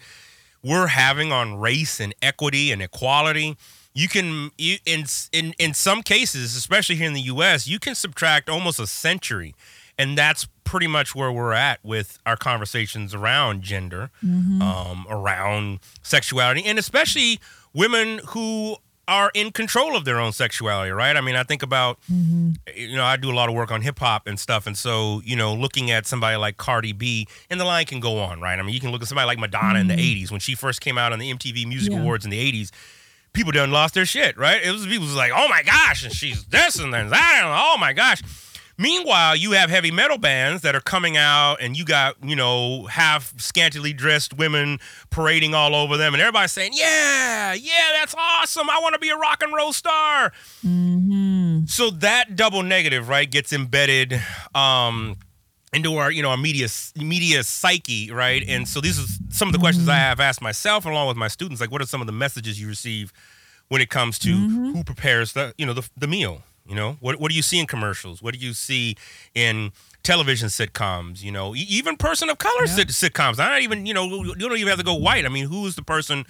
we're having on race and equity and equality you can you in in in some cases especially here in the us you can subtract almost a century and that's pretty much where we're at with our conversations around gender um, around sexuality and especially women who are in control of their own sexuality, right? I mean, I think about, mm-hmm. you know, I do a lot of work on hip hop and stuff. And so, you know, looking at somebody like Cardi B, and the line can go on, right? I mean, you can look at somebody like Madonna in the mm-hmm. 80s when she first came out on the MTV Music Yeah. Awards in the 80s. People done lost their shit, right? It was people was like, oh my gosh, and she's this and then that, and oh my gosh. Meanwhile, you have heavy metal bands that are coming out, and you got you know half scantily dressed women parading all over them, and everybody's saying, "Yeah, yeah, that's awesome! I want to be a rock and roll star." Mm-hmm. So that double negative, right, gets embedded um, into our you know our media media psyche, right? And so these are some of the questions I mm-hmm. have asked myself along with my students. Like, what are some of the messages you receive when it comes to mm-hmm. who prepares the you know the, the meal? You know, what what do you see in commercials? What do you see in television sitcoms? You know, even person of color sit- sitcoms. I'm not even you know you don't even have to go white. I mean, who is the person,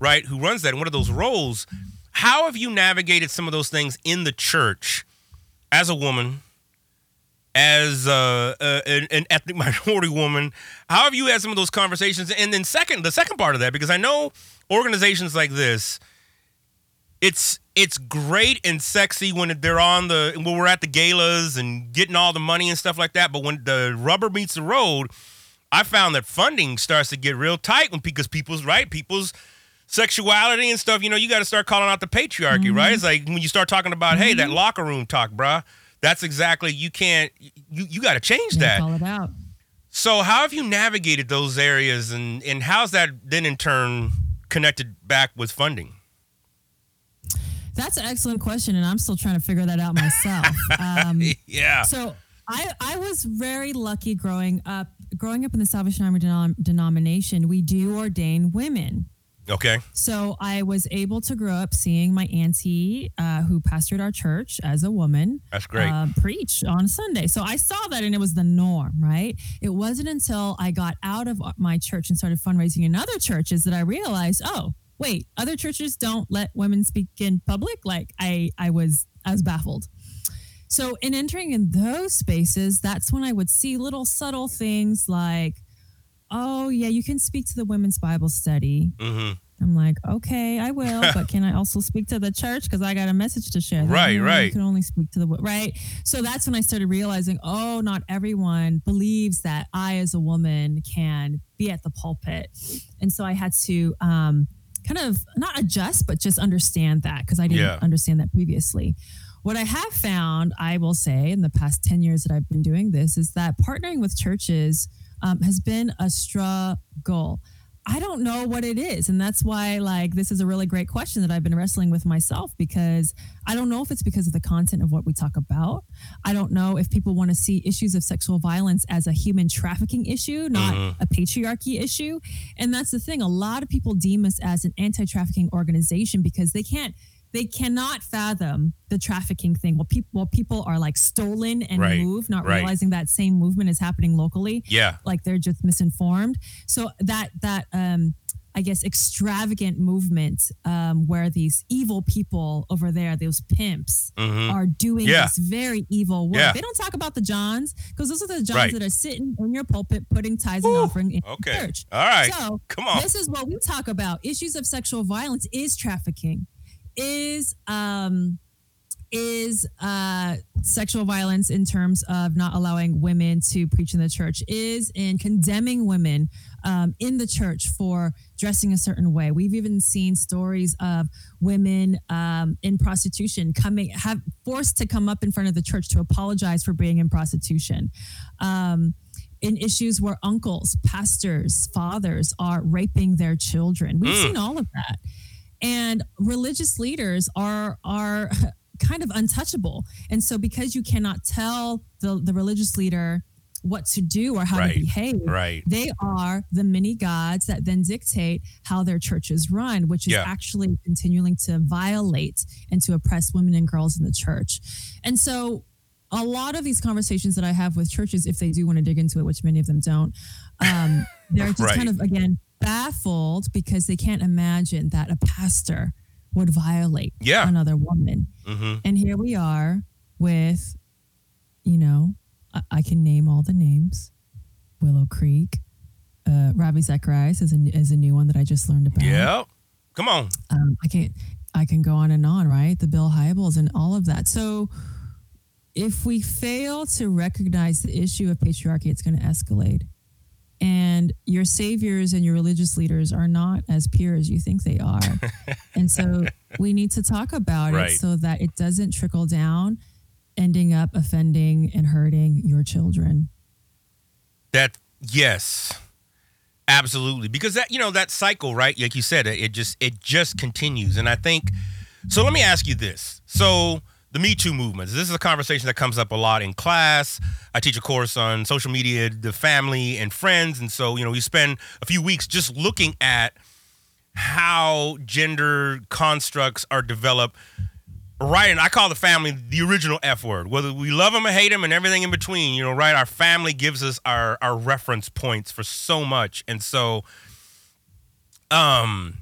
right, who runs that? And what are those roles? How have you navigated some of those things in the church as a woman? As uh, uh, an, an ethnic minority woman, how have you had some of those conversations? And then, second, the second part of that, because I know organizations like this, it's it's great and sexy when they're on the when we're at the galas and getting all the money and stuff like that. But when the rubber meets the road, I found that funding starts to get real tight when because people's right people's sexuality and stuff. You know, you got to start calling out the patriarchy, right? It's mm-hmm. like when you start talking about hey that mm-hmm. locker room talk, bruh. That's exactly you can't you you got to change that. Call it out. So how have you navigated those areas and and how's that then in turn connected back with funding? That's an excellent question, and I'm still trying to figure that out myself. Um, Yeah. So I I was very lucky growing up. Growing up in the Salvation Army denom- denomination, we do ordain women. Okay. So I was able to grow up seeing my auntie, uh, who pastored our church as a woman, That's great. uh, preach on Sunday. So I saw that, and it was the norm, right? It wasn't until I got out of my church and started fundraising in other churches that I realized, oh, wait, other churches don't let women speak in public. Like I, I was, I was baffled. So in entering in those spaces, that's when I would see little subtle things like, oh yeah, you can speak to the women's Bible study. hmm I'm like, okay, I will, but can I also speak to the church because I got a message to share? Right, no, right. You can only speak to the right. So that's when I started realizing, oh, not everyone believes that I, as a woman, can be at the pulpit, and so I had to um, kind of not adjust, but just understand that because I didn't Yeah. understand that previously. What I have found, I will say, in the past 10 years that I've been doing this, is that partnering with churches um, has been a struggle. I don't know what it is. And that's why, like, this is a really great question that I've been wrestling with myself because I don't know if it's because of the content of what we talk about. I don't know if people want to see issues of sexual violence as a human trafficking issue, not mm-hmm. a patriarchy issue. And that's the thing. A lot of people deem us as an anti trafficking organization because they can't. They cannot fathom the trafficking thing. Well, people, while people are like stolen and Right, moved, not right. realizing that same movement is happening locally Yeah. like they're just misinformed. So that that um I guess extravagant movement um, where these evil people over there, those pimps, Mhm. are doing Yeah. this very evil work. Yeah. They don't talk about the Johns because those are the Johns Right. that are sitting in your pulpit putting tithes and offering in Okay. church. All right. So Come on. this is what we talk about: issues of sexual violence is trafficking, is um is uh sexual violence in terms of not allowing women to preach in the church is in condemning women um, in the church for dressing a certain way. We've even seen stories of women um, in prostitution coming have forced to come up in front of the church to apologize for being in prostitution. Um, in issues where uncles pastors fathers are raping their children. We've seen all of that and religious leaders are are kind of untouchable and so because you cannot tell the, the religious leader what to do or how Right. to behave. Right. They are the many gods that then dictate how their churches run, which is Yeah. actually continuing to violate and to oppress women and girls in the church. And so a lot of these conversations that I have with churches, if they do want to dig into it, which many of them don't, um, they're just Right. kind of again baffled because they can't imagine that a pastor would violate Yeah. another woman. Mhm. And here we are with, you know, I, I can name all the names. Willow Creek, uh, Ravi Zacharias is a, is a new one that I just learned about. Yeah. Come on. Um, I can't, I can go on and on, right? The Bill Hybels and all of that. So if we fail to recognize the issue of patriarchy, it's going to escalate. And your saviors and your religious leaders are not as pure as you think they are. and so we need to talk about Right. it so that it doesn't trickle down, ending up offending and hurting your children. That yes, absolutely. Because that you know that cycle, right? Like you said, it just it just continues, and I think. So let me ask you this. So the Me Too movement. This is a conversation that comes up a lot in class. I teach a course on social media, the family and friends, and so you know we spend a few weeks just looking at how gender constructs are developed right and i call the family the original f word whether we love them or hate them and everything in between you know right our family gives us our our reference points for so much and so um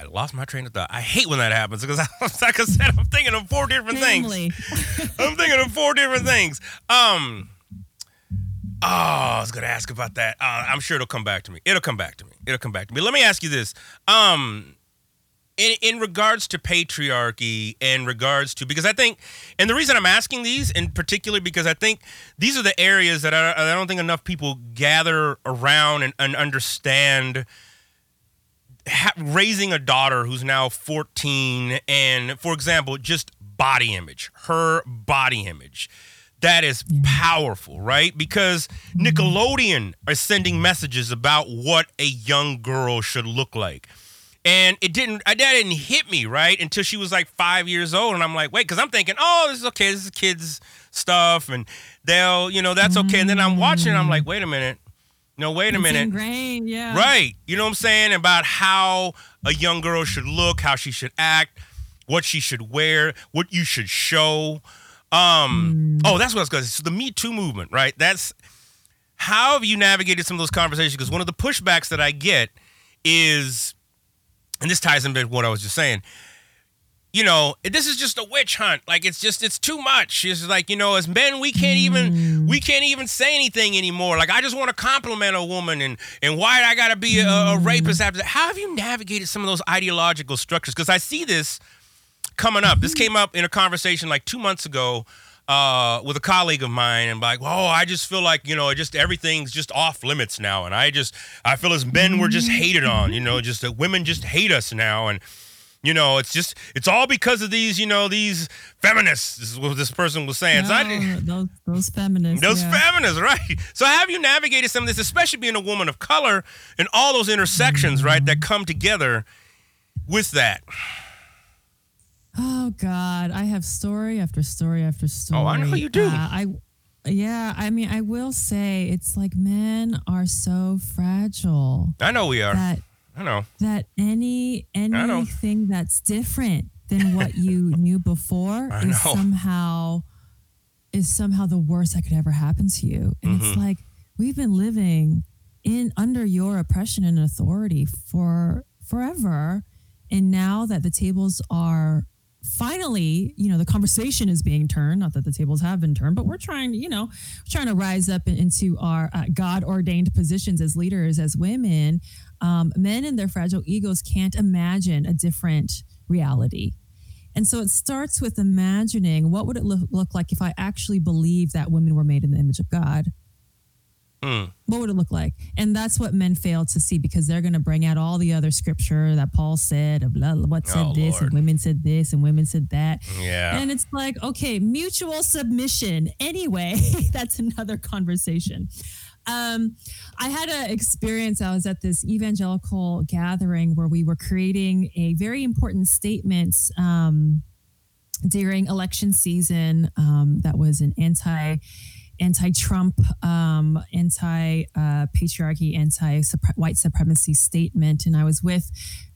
I lost my train of thought. I hate when that happens because, like I said, I'm thinking of four different Family. things. I'm thinking of four different things. Um, oh, I was gonna ask about that. Uh, I'm sure it'll come back to me. It'll come back to me. It'll come back to me. Let me ask you this. Um, in, in regards to patriarchy in regards to because i think and the reason i'm asking these in particular because i think these are the areas that i, I don't think enough people gather around and, and understand ha- raising a daughter who's now 14 and for example just body image her body image. That is powerful right? Because nickelodeon are sending messages about what a young girl should look like. And it didn't uh, that didn't hit me right until she was like five years old. And i'm like wait because i'm thinking oh this is okay this is kids stuff. And they'll you know that's okay. And then i'm watching i'm like wait a minute no wait a It's minute ingrained, yeah. Right. You know what I'm saying? About how a young girl should look, how she should act, what she should wear, what you should show. Um, oh, that's what I was going to say. So the Me Too movement, right? That's how have you navigated some of those conversations? Because one of the pushbacks that I get is, and this ties into what I was just saying. You know, this is just a witch hunt. Like it's just it's too much. It's like you know, as men, we can't even we mm. can't even say anything anymore. Like I just want to compliment a woman, and and why I got to be a, a mm. rapist after that? How have you navigated some of those ideological structures? Because I see this coming up. This came up in a conversation like two months ago uh, with a colleague of mine, and like, oh, I just feel like you know, just everything's just off limits now, and I just I feel as men we're just mm. hated on, you know, just that women just hate us now, and you know, it's just it's all because of these, you know, these feminists. This is what this person was saying. So I those, those feminists. those yeah. feminists, right? So have you navigated some of this, especially being a woman of color and all those intersections, right, that come together with that? Oh God, I have story after story after story. Oh, I know you do. Uh, I, yeah, I mean, I will say it's like men are so fragile I know we are. that I know. that any anything that's different than what you knew before is somehow is somehow the worst that could ever happen to you. And it's Mm-hmm. like we've been living in under your oppression and authority for forever. And now that the tables are finally, you know, the conversation is being turned, not that the tables have been turned, but we're trying, you know, trying to rise up into our uh, God ordained positions as leaders, as women. Um, men and their fragile egos can't imagine a different reality. And so it starts with imagining what would it look, look like if I actually believed that women were made in the image of God? Mm. What would it look like? And that's what men fail to see because they're going to bring out all the other scripture that Paul said of what said Oh, this Lord. and women said this and women said that. Yeah. And it's like, okay, mutual submission. Anyway, that's another conversation. Um, I had an experience. I was at this evangelical gathering where we were creating a very important statement um, during election season um, that was an anti anti-Trump, um, anti-patriarchy, anti-white supremacy statement, and I was with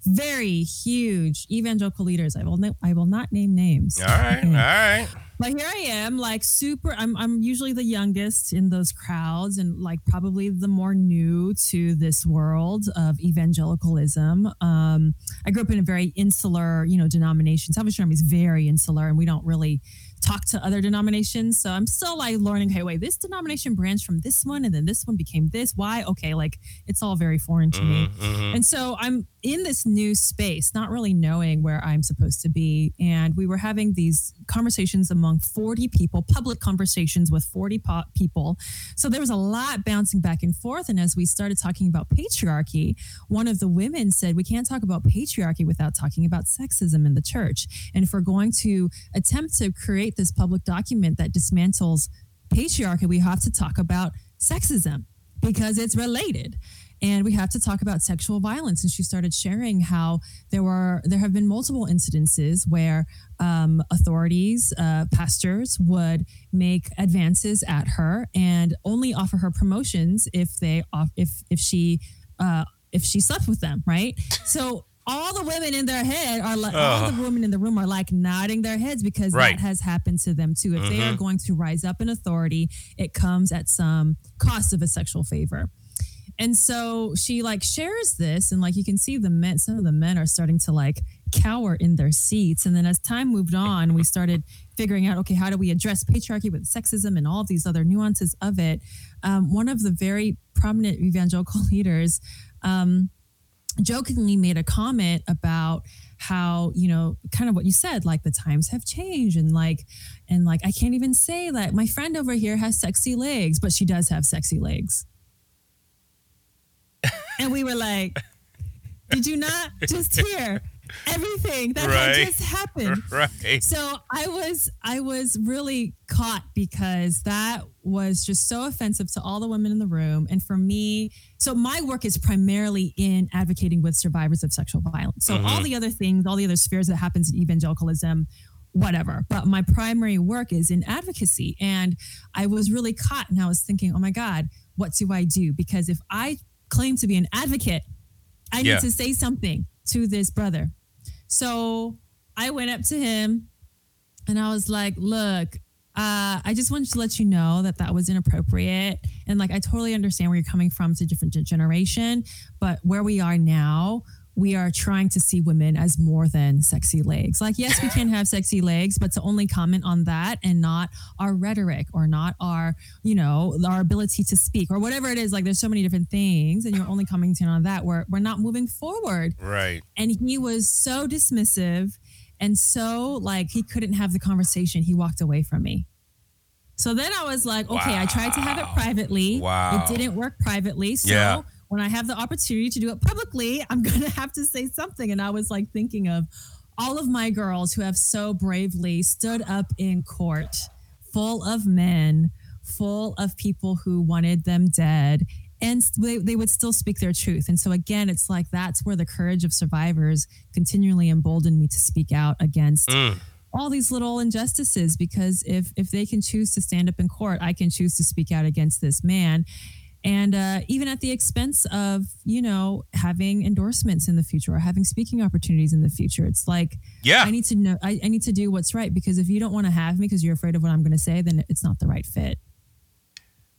very huge evangelical leaders. I will I will not name names. All right, all right. But here I am, like super. I'm I'm usually the youngest in those crowds, and like probably the more new to this world of evangelicalism. Um, I grew up in a very insular, you know, denomination. Salvation Army is very insular, and we don't really talk to other denominations. So I'm still like learning, hey, wait, this denomination branched from this one and then this one became this. Why? Okay, like it's all very foreign to me. Mm-hmm. And so I'm in this new space, not really knowing where I'm supposed to be. And we were having these conversations among 40 people, public conversations with 40 po- people. So there was a lot bouncing back and forth. And as we started talking about patriarchy, one of the women said, we can't talk about patriarchy without talking about sexism in the church. And if we're going to attempt to create this public document that dismantles patriarchy, we have to talk about sexism because it's related and we have to talk about sexual violence. And she started sharing how there were there have been multiple incidences where um, authorities uh, pastors would make advances at her and only offer her promotions if they off if if she uh, if she slept with them right? So all the women in their head are like all the women in the room are like nodding their heads because Right. that has happened to them too. If they are going to rise up in authority it comes at some cost of a sexual favor and so she like shares this, and like you can see the men, some of the men are starting to like cower in their seats. And then as time moved on, we started figuring out, okay, how do we address patriarchy with sexism and all these other nuances of it? Um, one of the very prominent evangelical leaders um, jokingly made a comment about how you know kind of what you said like the times have changed and like and like i can't even say that my friend over here has sexy legs but she does have sexy legs and we were like, did you not just hear everything that Right. had just happened? Right. So I was I was really caught because that was just so offensive to all the women in the room and for me so my work is primarily in advocating with survivors of sexual violence. So all mm-hmm. the other things, all the other spheres that happens in evangelicalism whatever. But my primary work is in advocacy. And I was really caught and I was thinking, oh my God, what do I do? Because if I claim to be an advocate, I Yeah. need to say something to this brother. So I went up to him and I was like, look, uh, I just wanted to let you know that that was inappropriate. And like, I totally understand where you're coming from. It's a different generation. But where we are now, we are trying to see women as more than sexy legs. Like, yes, we can have sexy legs, but to only comment on that and not our rhetoric or not our, you know, our ability to speak or whatever it is. Like, there's so many different things, and you're only commenting on that. We're we're not moving forward Right. and he was so dismissive and so like he couldn't have the conversation he walked away from me so then i was like okay i tried to have it privately Wow. it didn't work privately so Yeah. When i have the opportunity to do it publicly i'm gonna have to say something. And i was like thinking of all of my girls who have so bravely stood up in court full of men full of people who wanted them dead and they, they would still speak their truth. And so again it's like that's where the courage of survivors continually emboldened me to speak out against Mm. all these little injustices because if if they can choose to stand up in court i can choose to speak out against this man and uh, even at the expense of you know having endorsements in the future or having speaking opportunities in the future it's like Yeah. i need to know I, I need to do what's right because if you don't want to have me because you're afraid of what i'm going to say then it's not the right fit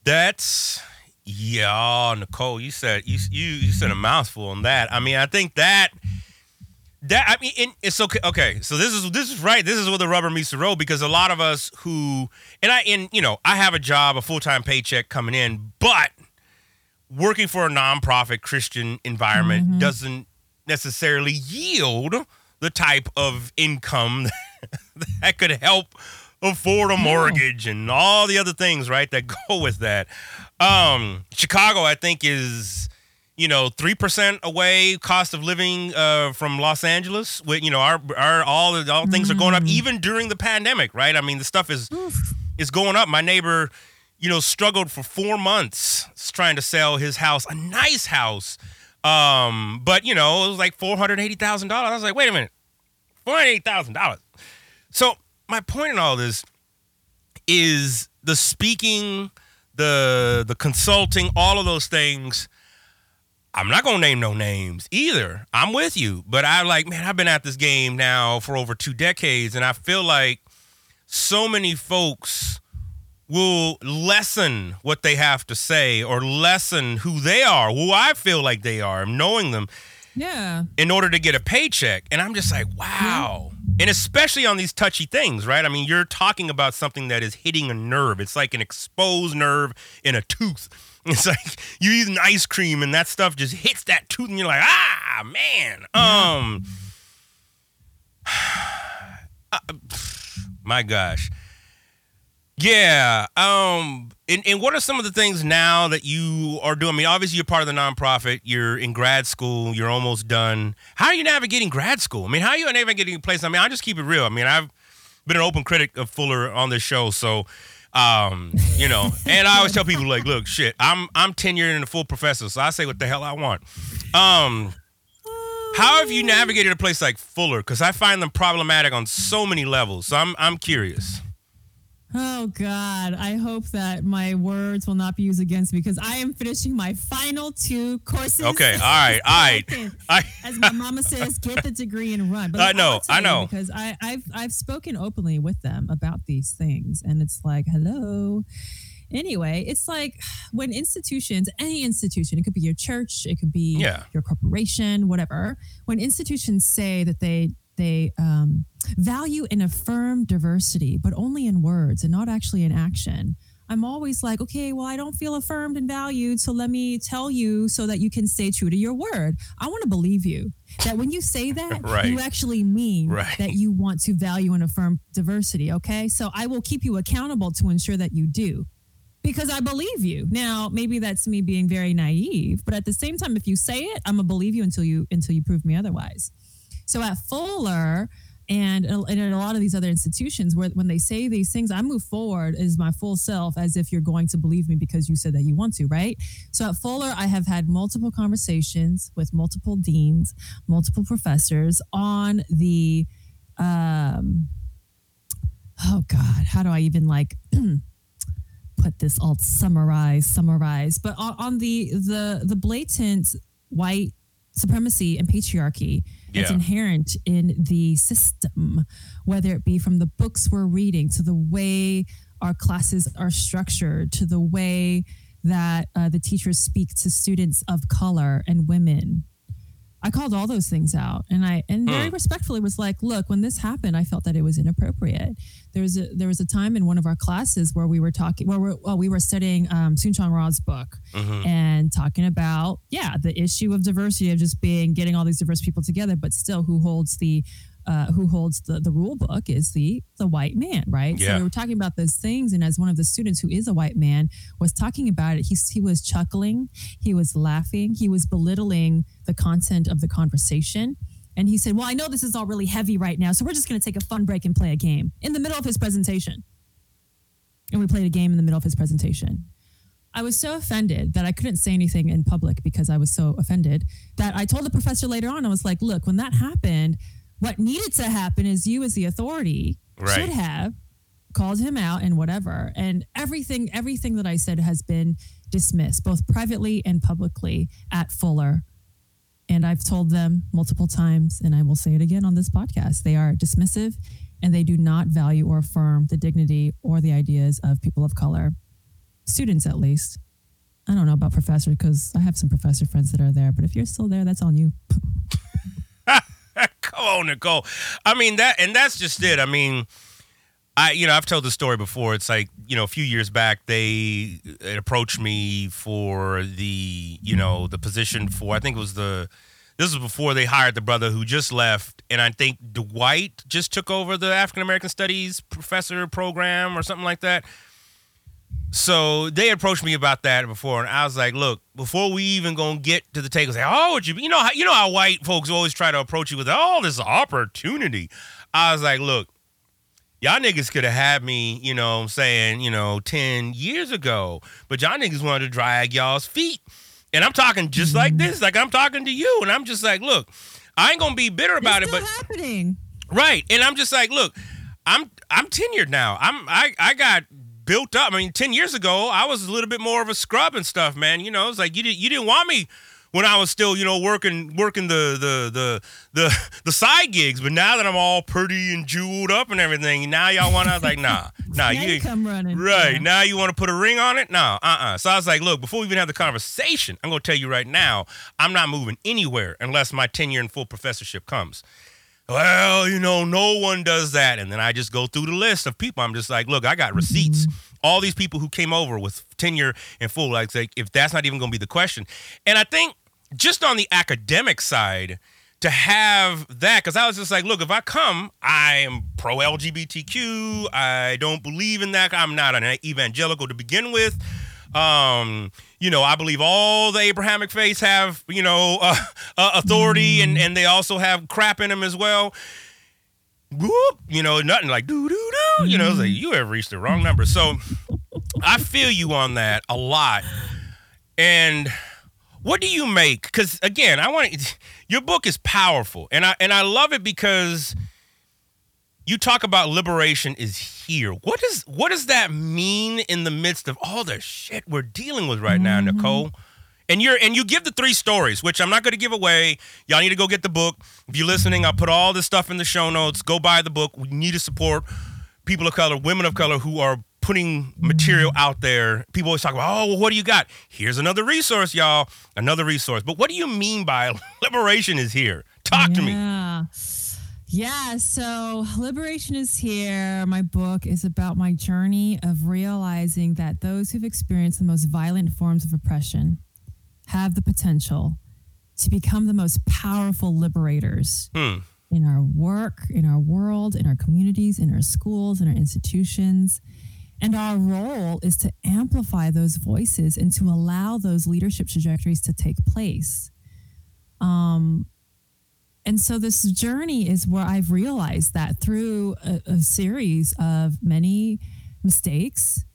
That's yeah, Nicole. You said you you you said a mouthful on that. I mean, I think that that I mean, it's okay. Okay, so this is this is right. This is where the rubber meets the road because a lot of us who and I and you know I have a job, a full time paycheck coming in, but working for a nonprofit Christian environment doesn't necessarily yield the type of income that could help afford a mortgage and all the other things, right, that go with that. Um, Chicago, I think, is you know three percent away cost of living uh, from Los Angeles. With you know our our all the all things are going up even during the pandemic, right? I mean the stuff is is going up. My neighbor, you know, struggled for four months trying to sell his house, a nice house. Um, but you know, it was like four hundred eighty thousand dollars. I was like, wait a minute, four hundred eighty thousand dollars. So my point in all this is the speaking, the the consulting, all of those things. I'm not gonna name no names either. I'm with you, but I like, man, I've been at this game now for over two decades, and I feel like so many folks will lessen what they have to say or lessen who they are, who I feel like they are, knowing them Yeah. in order to get a paycheck. And I'm just like, wow. And especially on these touchy things, right? I mean, you're talking about something that is hitting a nerve. It's like an exposed nerve in a tooth. It's like you eating ice cream and that stuff just hits that tooth and you're like, ah, man. Um uh, my gosh. Yeah. Um and, and what are some of the things now that you are doing? I mean, obviously you're part of the nonprofit. You're in grad school. You're almost done. How are you navigating grad school? I mean, how are you navigating a place? I mean, I just keep it real. I mean, I've been an open critic of Fuller on this show, so um, you know, and I always tell people like, look, shit, I'm I'm tenured and a full professor, so I say what the hell I want. Um, how have you navigated a place like Fuller? Because I find them problematic on so many levels. So I'm I'm curious. Oh God, I hope that my words will not be used against me because I am finishing my final two courses. Okay, all right, all right. I, As my mama says, get the degree and run. But I know, I know. because I, I've I've spoken openly with them about these things, and it's like, hello. Anyway, it's like when institutions, any institution, it could be your church, it could be Yeah. your corporation, whatever. When institutions say that they they um, value and affirm diversity, but only in words and not actually in action. I'm always like, okay, well, I don't feel affirmed and valued. So let me tell you so that you can stay true to your word. I want to believe you that when you say that, Right. you actually mean Right. that you want to value and affirm diversity. Okay. So I will keep you accountable to ensure that you do because I believe you. Now, maybe that's me being very naive, but at the same time, if you say it, I'm gonna believe you until you until you prove me otherwise. So at Fuller and, and a lot of these other institutions, where when they say these things, I move forward as my full self, as if you're going to believe me because you said that you want to, right? So at Fuller, I have had multiple conversations with multiple deans, multiple professors on the um oh god how do i even like put this all summarize summarize but on, on the the the blatant white supremacy and patriarchy Yeah. inherent in the system whether it be from the books we're reading to the way our classes are structured to the way that uh, the teachers speak to students of color and women I called all those things out, and I and very respectfully was like, "Look, when this happened, I felt that it was inappropriate." There was a there was a time in one of our classes where we were talking, where we're, well, we were studying um, Soong-Chan Rah's book and talking about yeah the issue of diversity of just being getting all these diverse people together, but still who holds the uh, who holds the, the rule book is the the white man, right? Yeah. So we were talking about those things, and as one of the students who is a white man was talking about it, he he was chuckling, he was laughing, he was belittling the content of the conversation. And he said, Well, I know this is all really heavy right now, so we're just going to take a fun break and play a game in the middle of his presentation. And we played a game in the middle of his presentation. I was so offended that I couldn't say anything in public because I was so offended that I told the professor later on, I was like, Look, when that happened, what needed to happen is you, as the authority, Right. should have called him out and whatever. And everything, everything that I said has been dismissed, both privately and publicly at Fuller. And I've told them multiple times, and I will say it again on this podcast they are dismissive and they do not value or affirm the dignity or the ideas of people of color, students at least. I don't know about professors because I have some professor friends that are there, but if you're still there, that's on you. On, Nicole. I mean that, and that's just it. I mean, I you know I've told the story before. It's like you know a few years back they approached me for the you know the position for I think it was the this was before they hired the brother who just left, and I think Dwight just took over the African American Studies professor program or something like that. So they approached me about that before, and I was like, "Look, before we even gonna get to the table, say, oh, would you, you know, how, you know how white folks always try to approach you with, oh, this opportunity." I was like, "Look, y'all niggas could have had me, you know, I'm saying, you know, ten years ago, but y'all niggas wanted to drag y'all's feet, and I'm talking just like mm-hmm. this, like I'm talking to you, and I'm just like, look, I ain't gonna be bitter about it, still but happening. Right. And I'm just like, look, I'm I'm tenured now. I'm I I got built up. I mean, ten years ago, I was a little bit more of a scrub and stuff, man. You know, it's like you didn't you didn't want me when I was still, you know, working working the the the the the side gigs. But now that I'm all pretty and jeweled up and everything, now y'all want to like, nah, nah, you you come running. right Yeah. now you want to put a ring on it? No, uh, uh So I was like, look, before we even have the conversation, I'm gonna tell you right now, I'm not moving anywhere unless my tenure and full professorship comes. Well, you know, no one does that. And then I just go through the list of people. I'm just like, look, I got receipts. All these people who came over with tenure and full, like, like, if that's not even going to be the question. And I think just on the academic side, to have that, because I was just like, look, if I come, I am pro LGBTQ. I don't believe in that. I'm not an evangelical to begin with. Um, you know, I believe all the Abrahamic faiths have, you know, uh, uh, authority and, and they also have crap in them as well. Whoop, you know, nothing like doo doo doo. You know, it's like you have reached the wrong number. So I feel you on that a lot. And what do you make? Because again, I want your book is powerful, and I and I love it because you talk about liberation is here. What does what does that mean in the midst of all the shit we're dealing with right now, mm-hmm. Nikole? And you're and you give the three stories, which I'm not going to give away. Y'all need to go get the book. If you're listening, I'll put all this stuff in the show notes. Go buy the book. We need to support people of color, women of color who are putting material mm-hmm. out there. People always talk about, oh, well, what do you got? Here's another resource, y'all. Another resource. But what do you mean by liberation is here? Talk to me. Yeah. So Liberation is Here. My book is about my journey of realizing that those who've experienced the most violent forms of oppression have the potential to become the most powerful liberators Hmm. in our work, in our world, in our communities, in our schools, in our institutions. And our role is to amplify those voices and to allow those leadership trajectories to take place. Um, and so this journey is where I've realized that through a, a series of many mistakes,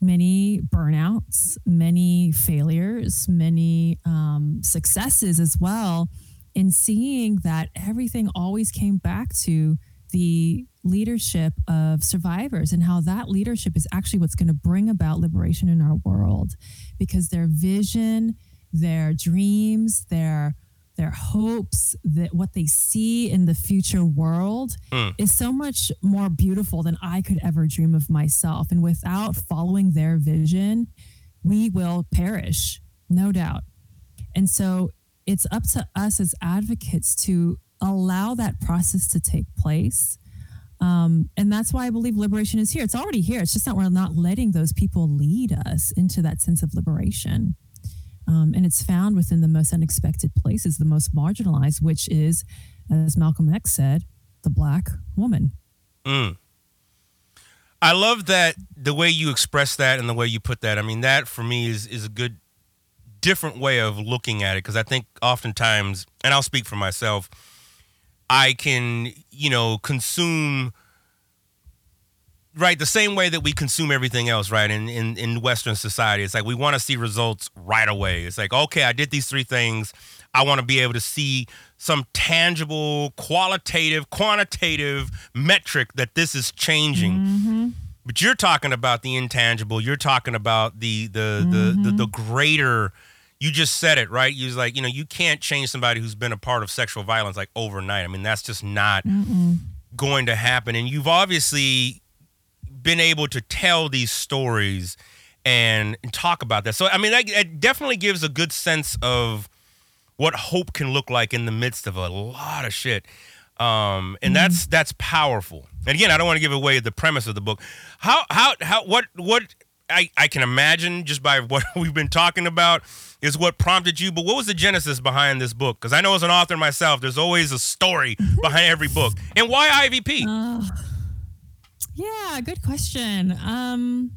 many burnouts, many failures, many um, successes as well, in seeing that everything always came back to the leadership of survivors and how that leadership is actually what's going to bring about liberation in our world. Because their vision, their dreams, their their hopes, that what they see in the future world is so much more beautiful than I could ever dream of myself. And without following their vision, we will perish, no doubt. And so it's up to us as advocates to allow that process to take place. Um, and that's why I believe liberation is here. It's already here. It's just that we're not letting those people lead us into that sense of liberation. Um, and it's found within the most unexpected places, the most marginalized, which is, as Malcolm X said, the black woman. Mm. I love that the way you express that and the way you put that. I mean, that for me is is a good, different way of looking at it because I think oftentimes, and I'll speak for myself, I can you know consume. Right, the same way that we consume everything else, right? In in, in Western society, it's like we want to see results right away. It's like, okay, I did these three things. I want to be able to see some tangible, qualitative, quantitative metric that this is changing. Mm-hmm. But you're talking about the intangible. You're talking about the the the, the the mm-hmm. greater. You just said it right. You was like, you know, you can't change somebody who's been a part of sexual violence like overnight. I mean, that's just not going to happen. And you've obviously been able to tell these stories and, and talk about that. So I mean, that, that definitely gives a good sense of what hope can look like in the midst of a lot of shit. Um, and that's that's powerful. And again, I don't want to give away the premise of the book. How how how what what I, I can imagine just by what we've been talking about is what prompted you. But what was the genesis behind this book? Because I know as an author myself, there's always a story behind every book. And why IVP? Yeah, good question. Um,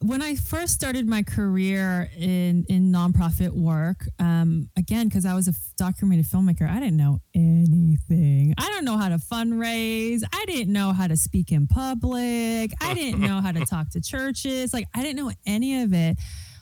when I first started my career in in nonprofit work, um, again because I was a documentary filmmaker, I didn't know anything. I don't know how to fundraise. I didn't know how to speak in public. I didn't know how to talk to churches. Like I didn't know any of it.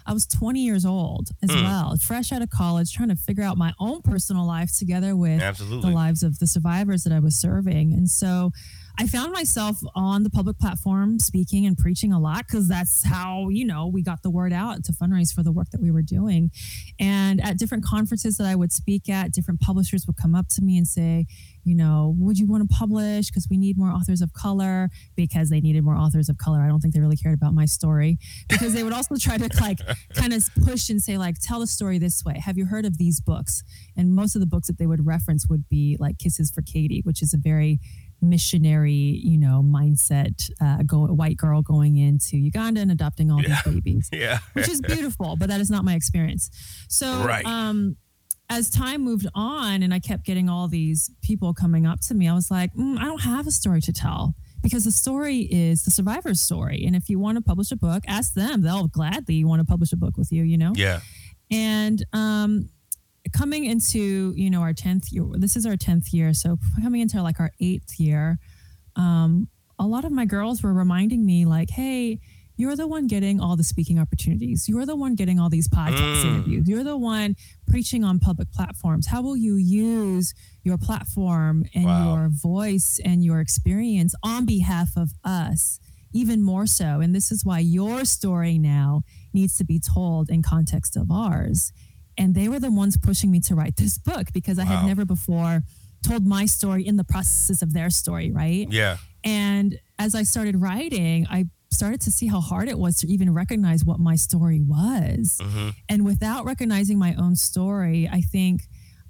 I was 20 years old as well, fresh out of college, trying to figure out my own personal life together with Absolutely. the lives of the survivors that I was serving. And so I found myself on the public platform speaking and preaching a lot because that's how, you know, we got the word out to fundraise for the work that we were doing. And at different conferences that I would speak at, different publishers would come up to me and say, you know, would you want to publish? Because we need more authors of color because they needed more authors of color. I don't think they really cared about my story because they would also try to like kind of push and say, like, tell the story this way. Have you heard of these books? And most of the books that they would reference would be like Kisses from Katie, which is a very missionary, you know, mindset, uh, go, white girl going into Uganda and adopting all Yeah. these babies, Yeah. which is beautiful, but that is not my experience. So, Right. um, as time moved on and I kept getting all these people coming up to me, I was like, mm, I don't have a story to tell because the story is the survivor's story. And if you want to publish a book, ask them. They'll gladly want to publish a book with you, you know? Yeah. And um, coming into, you know, our 10th year, this is our 10th year. So coming into like our eighth year, um, a lot of my girls were reminding me, like, hey, you're the one getting all the speaking opportunities. You're the one getting all these podcast Mm. interviews. You're the one preaching on public platforms. How will you use your platform and Wow. your voice and your experience on behalf of us? Even more so. And this is why your story now needs to be told in context of ours. And they were the ones pushing me to write this book because I Wow. had never before told my story in the process of their story, right? Yeah. And as I started writing, I started to see how hard it was to even recognize what my story was. Mm-hmm. And without recognizing my own story, I think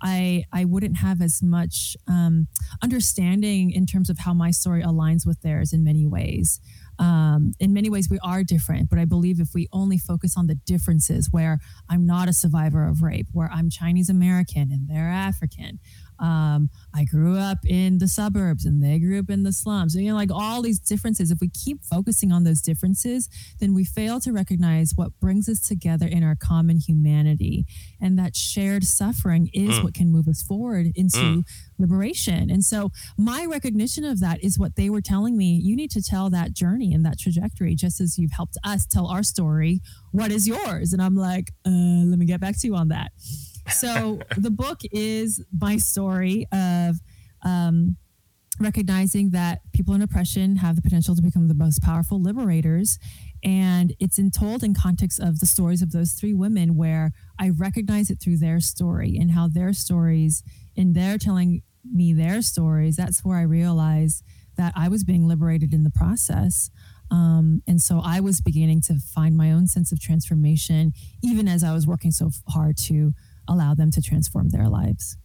I I wouldn't have as much um, understanding in terms of how my story aligns with theirs in many ways. Um, in many ways, we are different, but I believe if we only focus on the differences, where I'm not a survivor of rape, where I'm Chinese American and they're African, um, I grew up in the suburbs and they grew up in the slums. You know, like all these differences. If we keep focusing on those differences, then we fail to recognize what brings us together in our common humanity. And that shared suffering is what can move us forward into liberation. And so, my recognition of that is what they were telling me. You need to tell that journey and that trajectory, just as you've helped us tell our story. What is yours? And I'm like, uh, let me get back to you on that. So the book is my story of um, recognizing that people in oppression have the potential to become the most powerful liberators. And it's in told in context of the stories of those three women where I recognize it through their story and how their stories, in their telling me their stories, that's where I realized that I was being liberated in the process. Um, and so I was beginning to find my own sense of transformation, even as I was working so hard to allow them to transform their lives.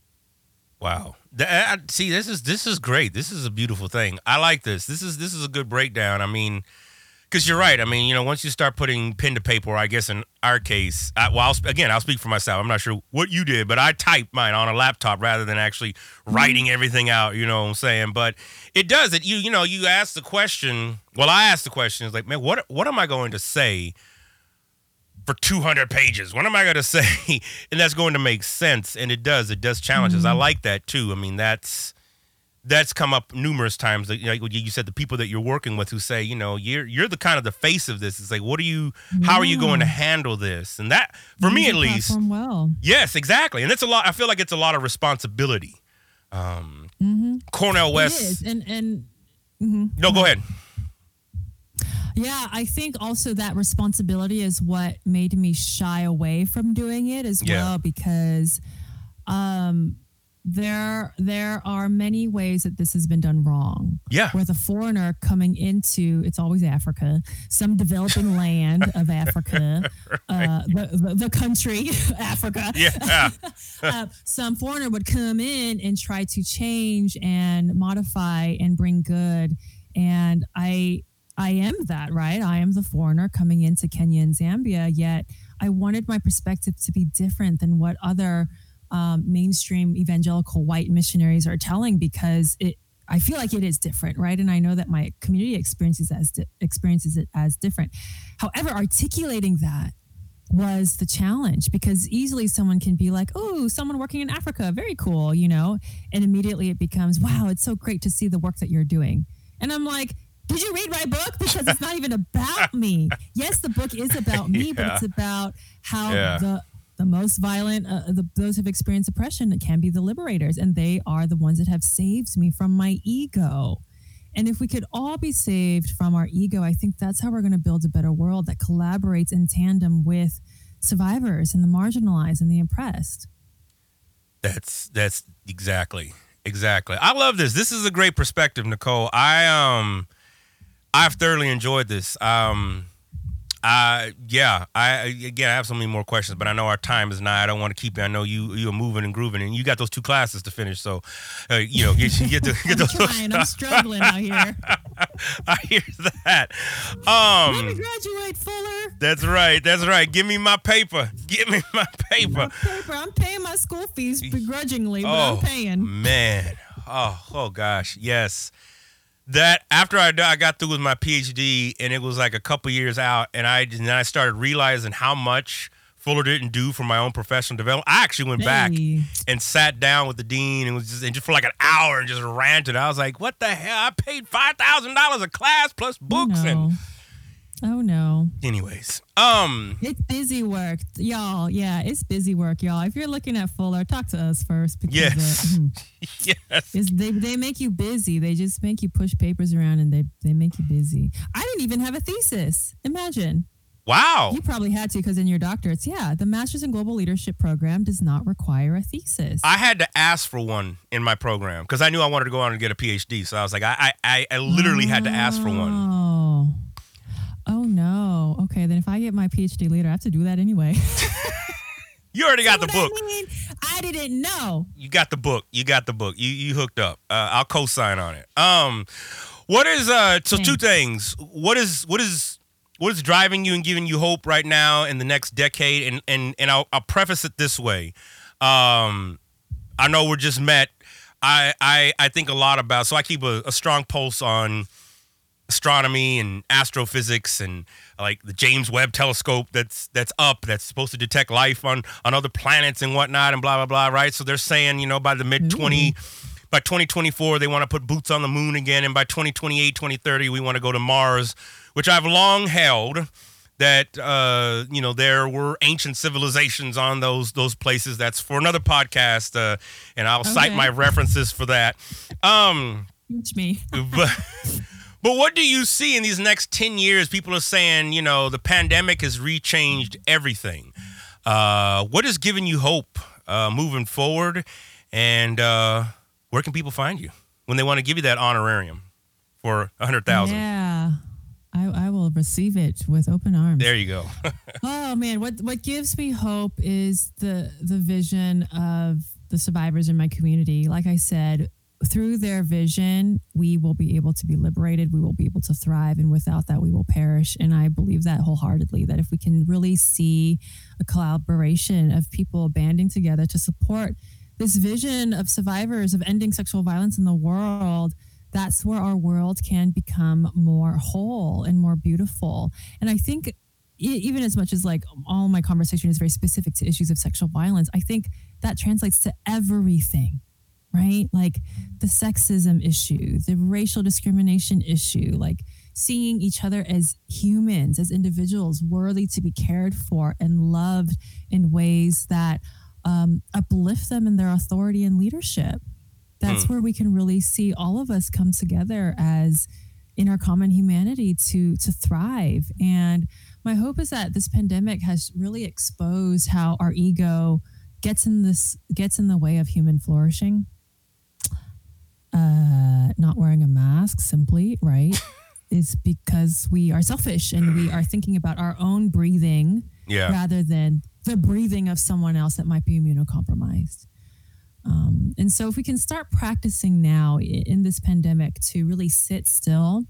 Wow. Th- I- I- see, this is this is great. This is a beautiful thing. I like this. This is this is a good breakdown. I mean, because you're right. I mean, you know, once you start putting pen to paper, I guess in our case, I, well, I'll, sp- again, I'll speak for myself. I'm not sure what you did, but I typed mine on a laptop rather than actually mm-hmm. writing everything out. You know what I'm saying? But it does it. You you know, you ask the question. Well, I asked the question. It's like, man, what what am I going to say? For 200 pages, what am I going to say? and that's going to make sense. And it does. It does challenges. I mm-hmm. like that too. I mean, that's that's come up numerous times. Like you said, the people that you're working with who say, you know, you're you're the kind of the face of this. It's like, what are you? How are you going to handle this? And that, for me at least, well. yes, exactly. And it's a lot. I feel like it's a lot of responsibility. Um, mm-hmm. Cornel West. It is, and and mm-hmm. No, go ahead. Yeah, I think also that responsibility is what made me shy away from doing it as Yeah. well because um, there there are many ways that this has been done wrong. Yeah. with a foreigner coming into it's always Africa, some developing land of Africa, uh, the, the the country Africa. Yeah. uh, some foreigner would come in and try to change and modify and bring good and i i am that right i am the foreigner coming into kenya and zambia yet i wanted my perspective to be different than what other um, mainstream evangelical white missionaries are telling because it I feel like it is different, right? And I know that my community experiences as di- experiences it as different. However, articulating that was the challenge because easily someone can be like, "Oh, someone working in Africa, very cool," you know, and immediately it becomes, "Wow, it's so great to see the work that you're doing." And I'm like, "Did you read my book? Because it's not even about me. Yes, the book is about me, but it's about how Yeah. the the most violent, uh, the, those who've experienced oppression, can be the liberators, and they are the ones that have saved me from my ego. And if we could all be saved from our ego, I think that's how we're going to build a better world that collaborates in tandem with survivors and the marginalized and the oppressed. That's that's exactly exactly. I love this. This is a great perspective, Nikole. I um I've thoroughly enjoyed this. Um uh, yeah. I again, I have so many more questions, but I know our time is nigh. I don't want to keep you. I know you you're moving and grooving, and you got those two classes to finish. So, uh, you know, you, you get to get those. I'm trying. I'm struggling out here. I hear that. Um, Let me graduate, Fuller. That's right. That's right. Give me my paper. Give me my paper. My paper. I'm paying my school fees begrudgingly, but oh I'm paying. man. Oh oh gosh. Yes that after I, I got through with my PhD and it was like a couple years out, and I and then I started realizing how much Fuller didn't do for my own professional development. I actually went Hey. back and sat down with the dean and was just and just for like an hour and just ranted. I was like, "What the hell? I paid five thousand dollars a class plus books oh, no. and." Oh no. Anyways, um, It's busy work, y'all. Yeah, it's busy work, y'all. If you're looking at Fuller, talk to us first because Yes. uh, mhm. yes, they they make you busy. They just make you push papers around and they they make you busy. I didn't even have a thesis. Imagine. wow, You probably had to because in your doctorates, yeah, the Masters in Global Leadership program does not require a thesis. I had to ask for one in my program because I knew I wanted to go on and get a PhD. So I was like, I, I, I- I literally had to ask for one. Okay, then if I get my PhD later, I have to do that anyway. You already got the What I book. mean, I didn't know. You got the book. You got the book. You you hooked up. Uh, I'll co-sign on it. Um, what is uh? So two things. What is what is what is driving you and giving you hope right now in the next decade? And and and I'll, I'll preface it this way. Um, I know we're just met. I I I think a lot about. So I keep a, a strong pulse on astronomy and astrophysics and like the James Webb telescope that's that's up that's supposed to detect life on on other planets and whatnot and blah blah blah right? So they're saying you know by the mid 20 by 2024 they want to put boots on the moon again and by 2028 2030 we want to go to Mars which I've long held that uh, you know there were ancient civilizations on those those places. That's for another podcast uh, and I'll cite my references for that. Um Teach me. but but what do you see in these next 10 years people are saying you know the pandemic has rechanged everything uh, what is giving you hope uh, moving forward and uh, where can people find you when they want to give you that honorarium for a hundred thousand Yeah. I, I will receive it with open arms. there you go Oh man, what what gives me hope is the the vision of the survivors in my community. Like I said, through their vision, we will be able to be liberated. We will be able to thrive, and without that, we will perish. And I believe that wholeheartedly. That if we can really see a collaboration of people banding together to support this vision of survivors of ending sexual violence in the world, that's where our world can become more whole and more beautiful. And I think even as much as like all my conversation is very specific to issues of sexual violence, I think that translates to everything, right? Like the sexism issue, the racial discrimination issue, like seeing each other as humans, as individuals worthy to be cared for and loved in ways that um, uplift them in their authority and leadership. That's where we can really see all of us come together as in our common humanity to to thrive. And my hope is that this pandemic has really exposed how our ego gets in this gets in the way of human flourishing. Uh, not wearing a mask simply, right? is because we are selfish and we are thinking about our own breathing yeah rather than the breathing of someone else that might be immunocompromised. Um, and so, if we can start practicing now in this pandemic to really sit still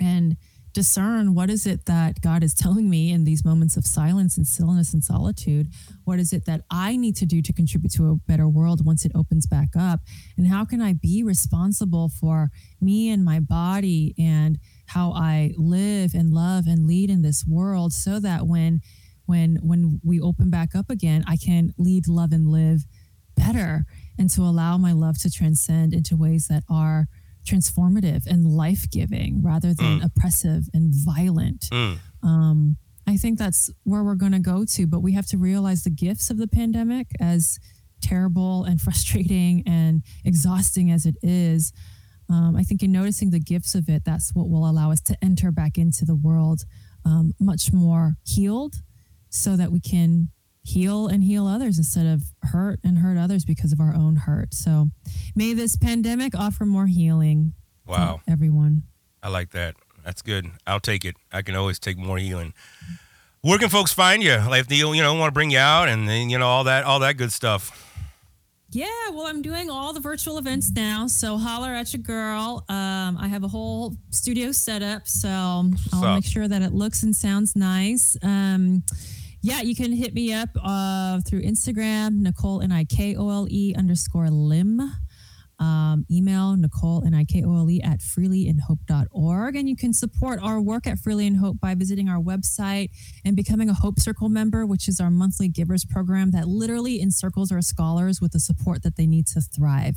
and discern what is it that God is telling me in these moments of silence and stillness and solitude? What is it that I need to do to contribute to a better world once it opens back up? And how can I be responsible for me and my body and how I live and love and lead in this world so that when when when we open back up again, I can lead, love, and live better and to allow my love to transcend into ways that are transformative and life-giving rather than oppressive and violent Mm. um, i think that's where we're going to go to but we have to realize the gifts of the pandemic as terrible and frustrating and exhausting as it is um, I think in noticing the gifts of it, that's what will allow us to enter back into the world um, much more healed so that we can heal and heal others instead of hurt and hurt others because of our own hurt. So may this pandemic offer more healing Wow. to everyone. I like that. That's good. I'll take it. I can always take more healing. Where can folks find you? Like if they you know want to bring you out and then you know all that all that good stuff. Yeah, well, I'm doing all the virtual events now. So holler at your girl. Um, I have a whole studio set up, so I'll up? make sure that it looks and sounds nice. Um, yeah, you can hit me up uh, through Instagram, Nikole N I K O L E underscore Lim. Um, email Nikole N I K O L E at freelyinhope.org. And you can support our work at Freely in Hope by visiting our website and becoming a Hope Circle member, which is our monthly givers program that literally encircles our scholars with the support that they need to thrive.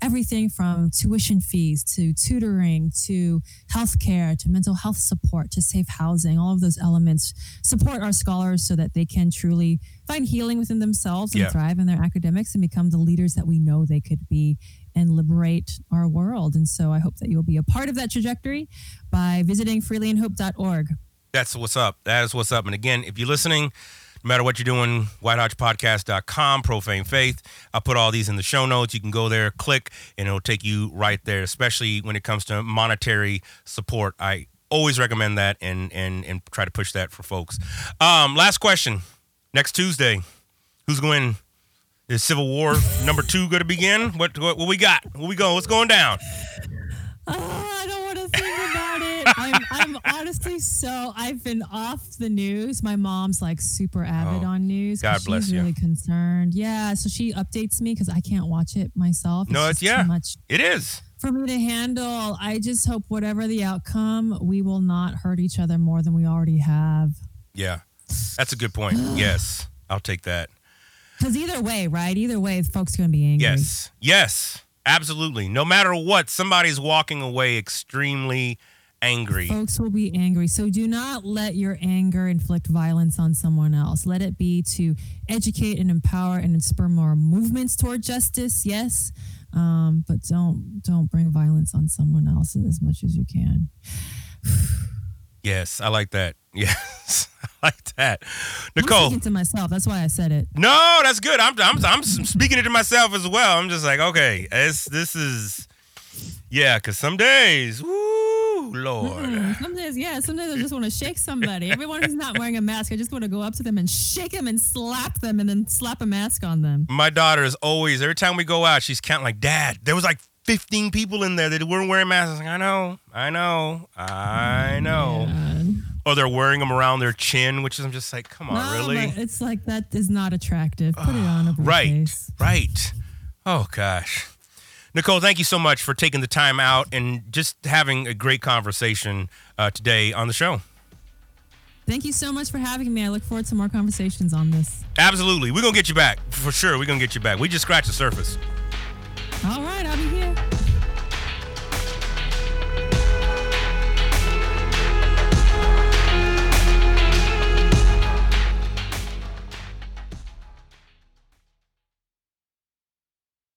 Everything from tuition fees to tutoring to healthcare to mental health support to safe housing, all of those elements support our scholars so that they can truly find healing within themselves and Yeah. thrive in their academics and become the leaders that we know they could be and liberate our world. And so I hope that you'll be a part of that trajectory by visiting freelyinhope.org. That's what's up. That is what's up. And again, if you're listening, no matter what you're doing, whitehodgepodcast.com, Profane Faith. I'll put all these in the show notes. You can go there, click, and it'll take you right there, especially when it comes to monetary support. I always recommend that and and and try to push that for folks. Um, last question. Next Tuesday, who's going is Civil War number two going to begin? What, what what we got? What we go? What's going down? Oh, I don't want to think about it. I'm, I'm honestly so. I've been off the news. My mom's like super avid Oh, on news. God bless she's you. really concerned. Yeah, so she updates me because I can't watch it myself. No, it's yeah, much it is. for me to handle. I just hope whatever the outcome, we will not hurt each other more than we already have. Yeah, that's a good point. Yes, I'll take that. Because either way, right? Either way, folks are going to be angry. Yes. Yes. Absolutely. No matter what, somebody's walking away extremely angry. Folks will be angry. So do not let your anger inflict violence on someone else. Let it be to educate and empower and spur more movements toward justice. Yes. Um, but don't don't bring violence on someone else as much as you can. Yes, I like that. Yes. I like that. I'm Nicole. speaking to myself. That's why I said it. No, that's good. I'm, I'm I'm speaking it to myself as well. I'm just like, okay, it's, this is yeah, cuz some days, woo, lord. Mm, Some days, yeah, some days I just want to shake somebody. Everyone who's not wearing a mask, I just want to go up to them and shake them and slap them and then slap a mask on them. My daughter is always every time we go out, she's counting like, "Dad, there was like 15 people in there that weren't wearing masks." Like, "I know. I know. I know." And- Or they're wearing them around their chin, which is I'm just like, "Come on, No, really?" It's like that is not attractive. Put it on a Right, face. right. Oh gosh, Nikole, thank you so much for taking the time out and just having a great conversation uh, today on the show. Thank you so much for having me. I look forward to more conversations on this. Absolutely, we're gonna get you back for sure. We're gonna get you back. We just scratched the surface.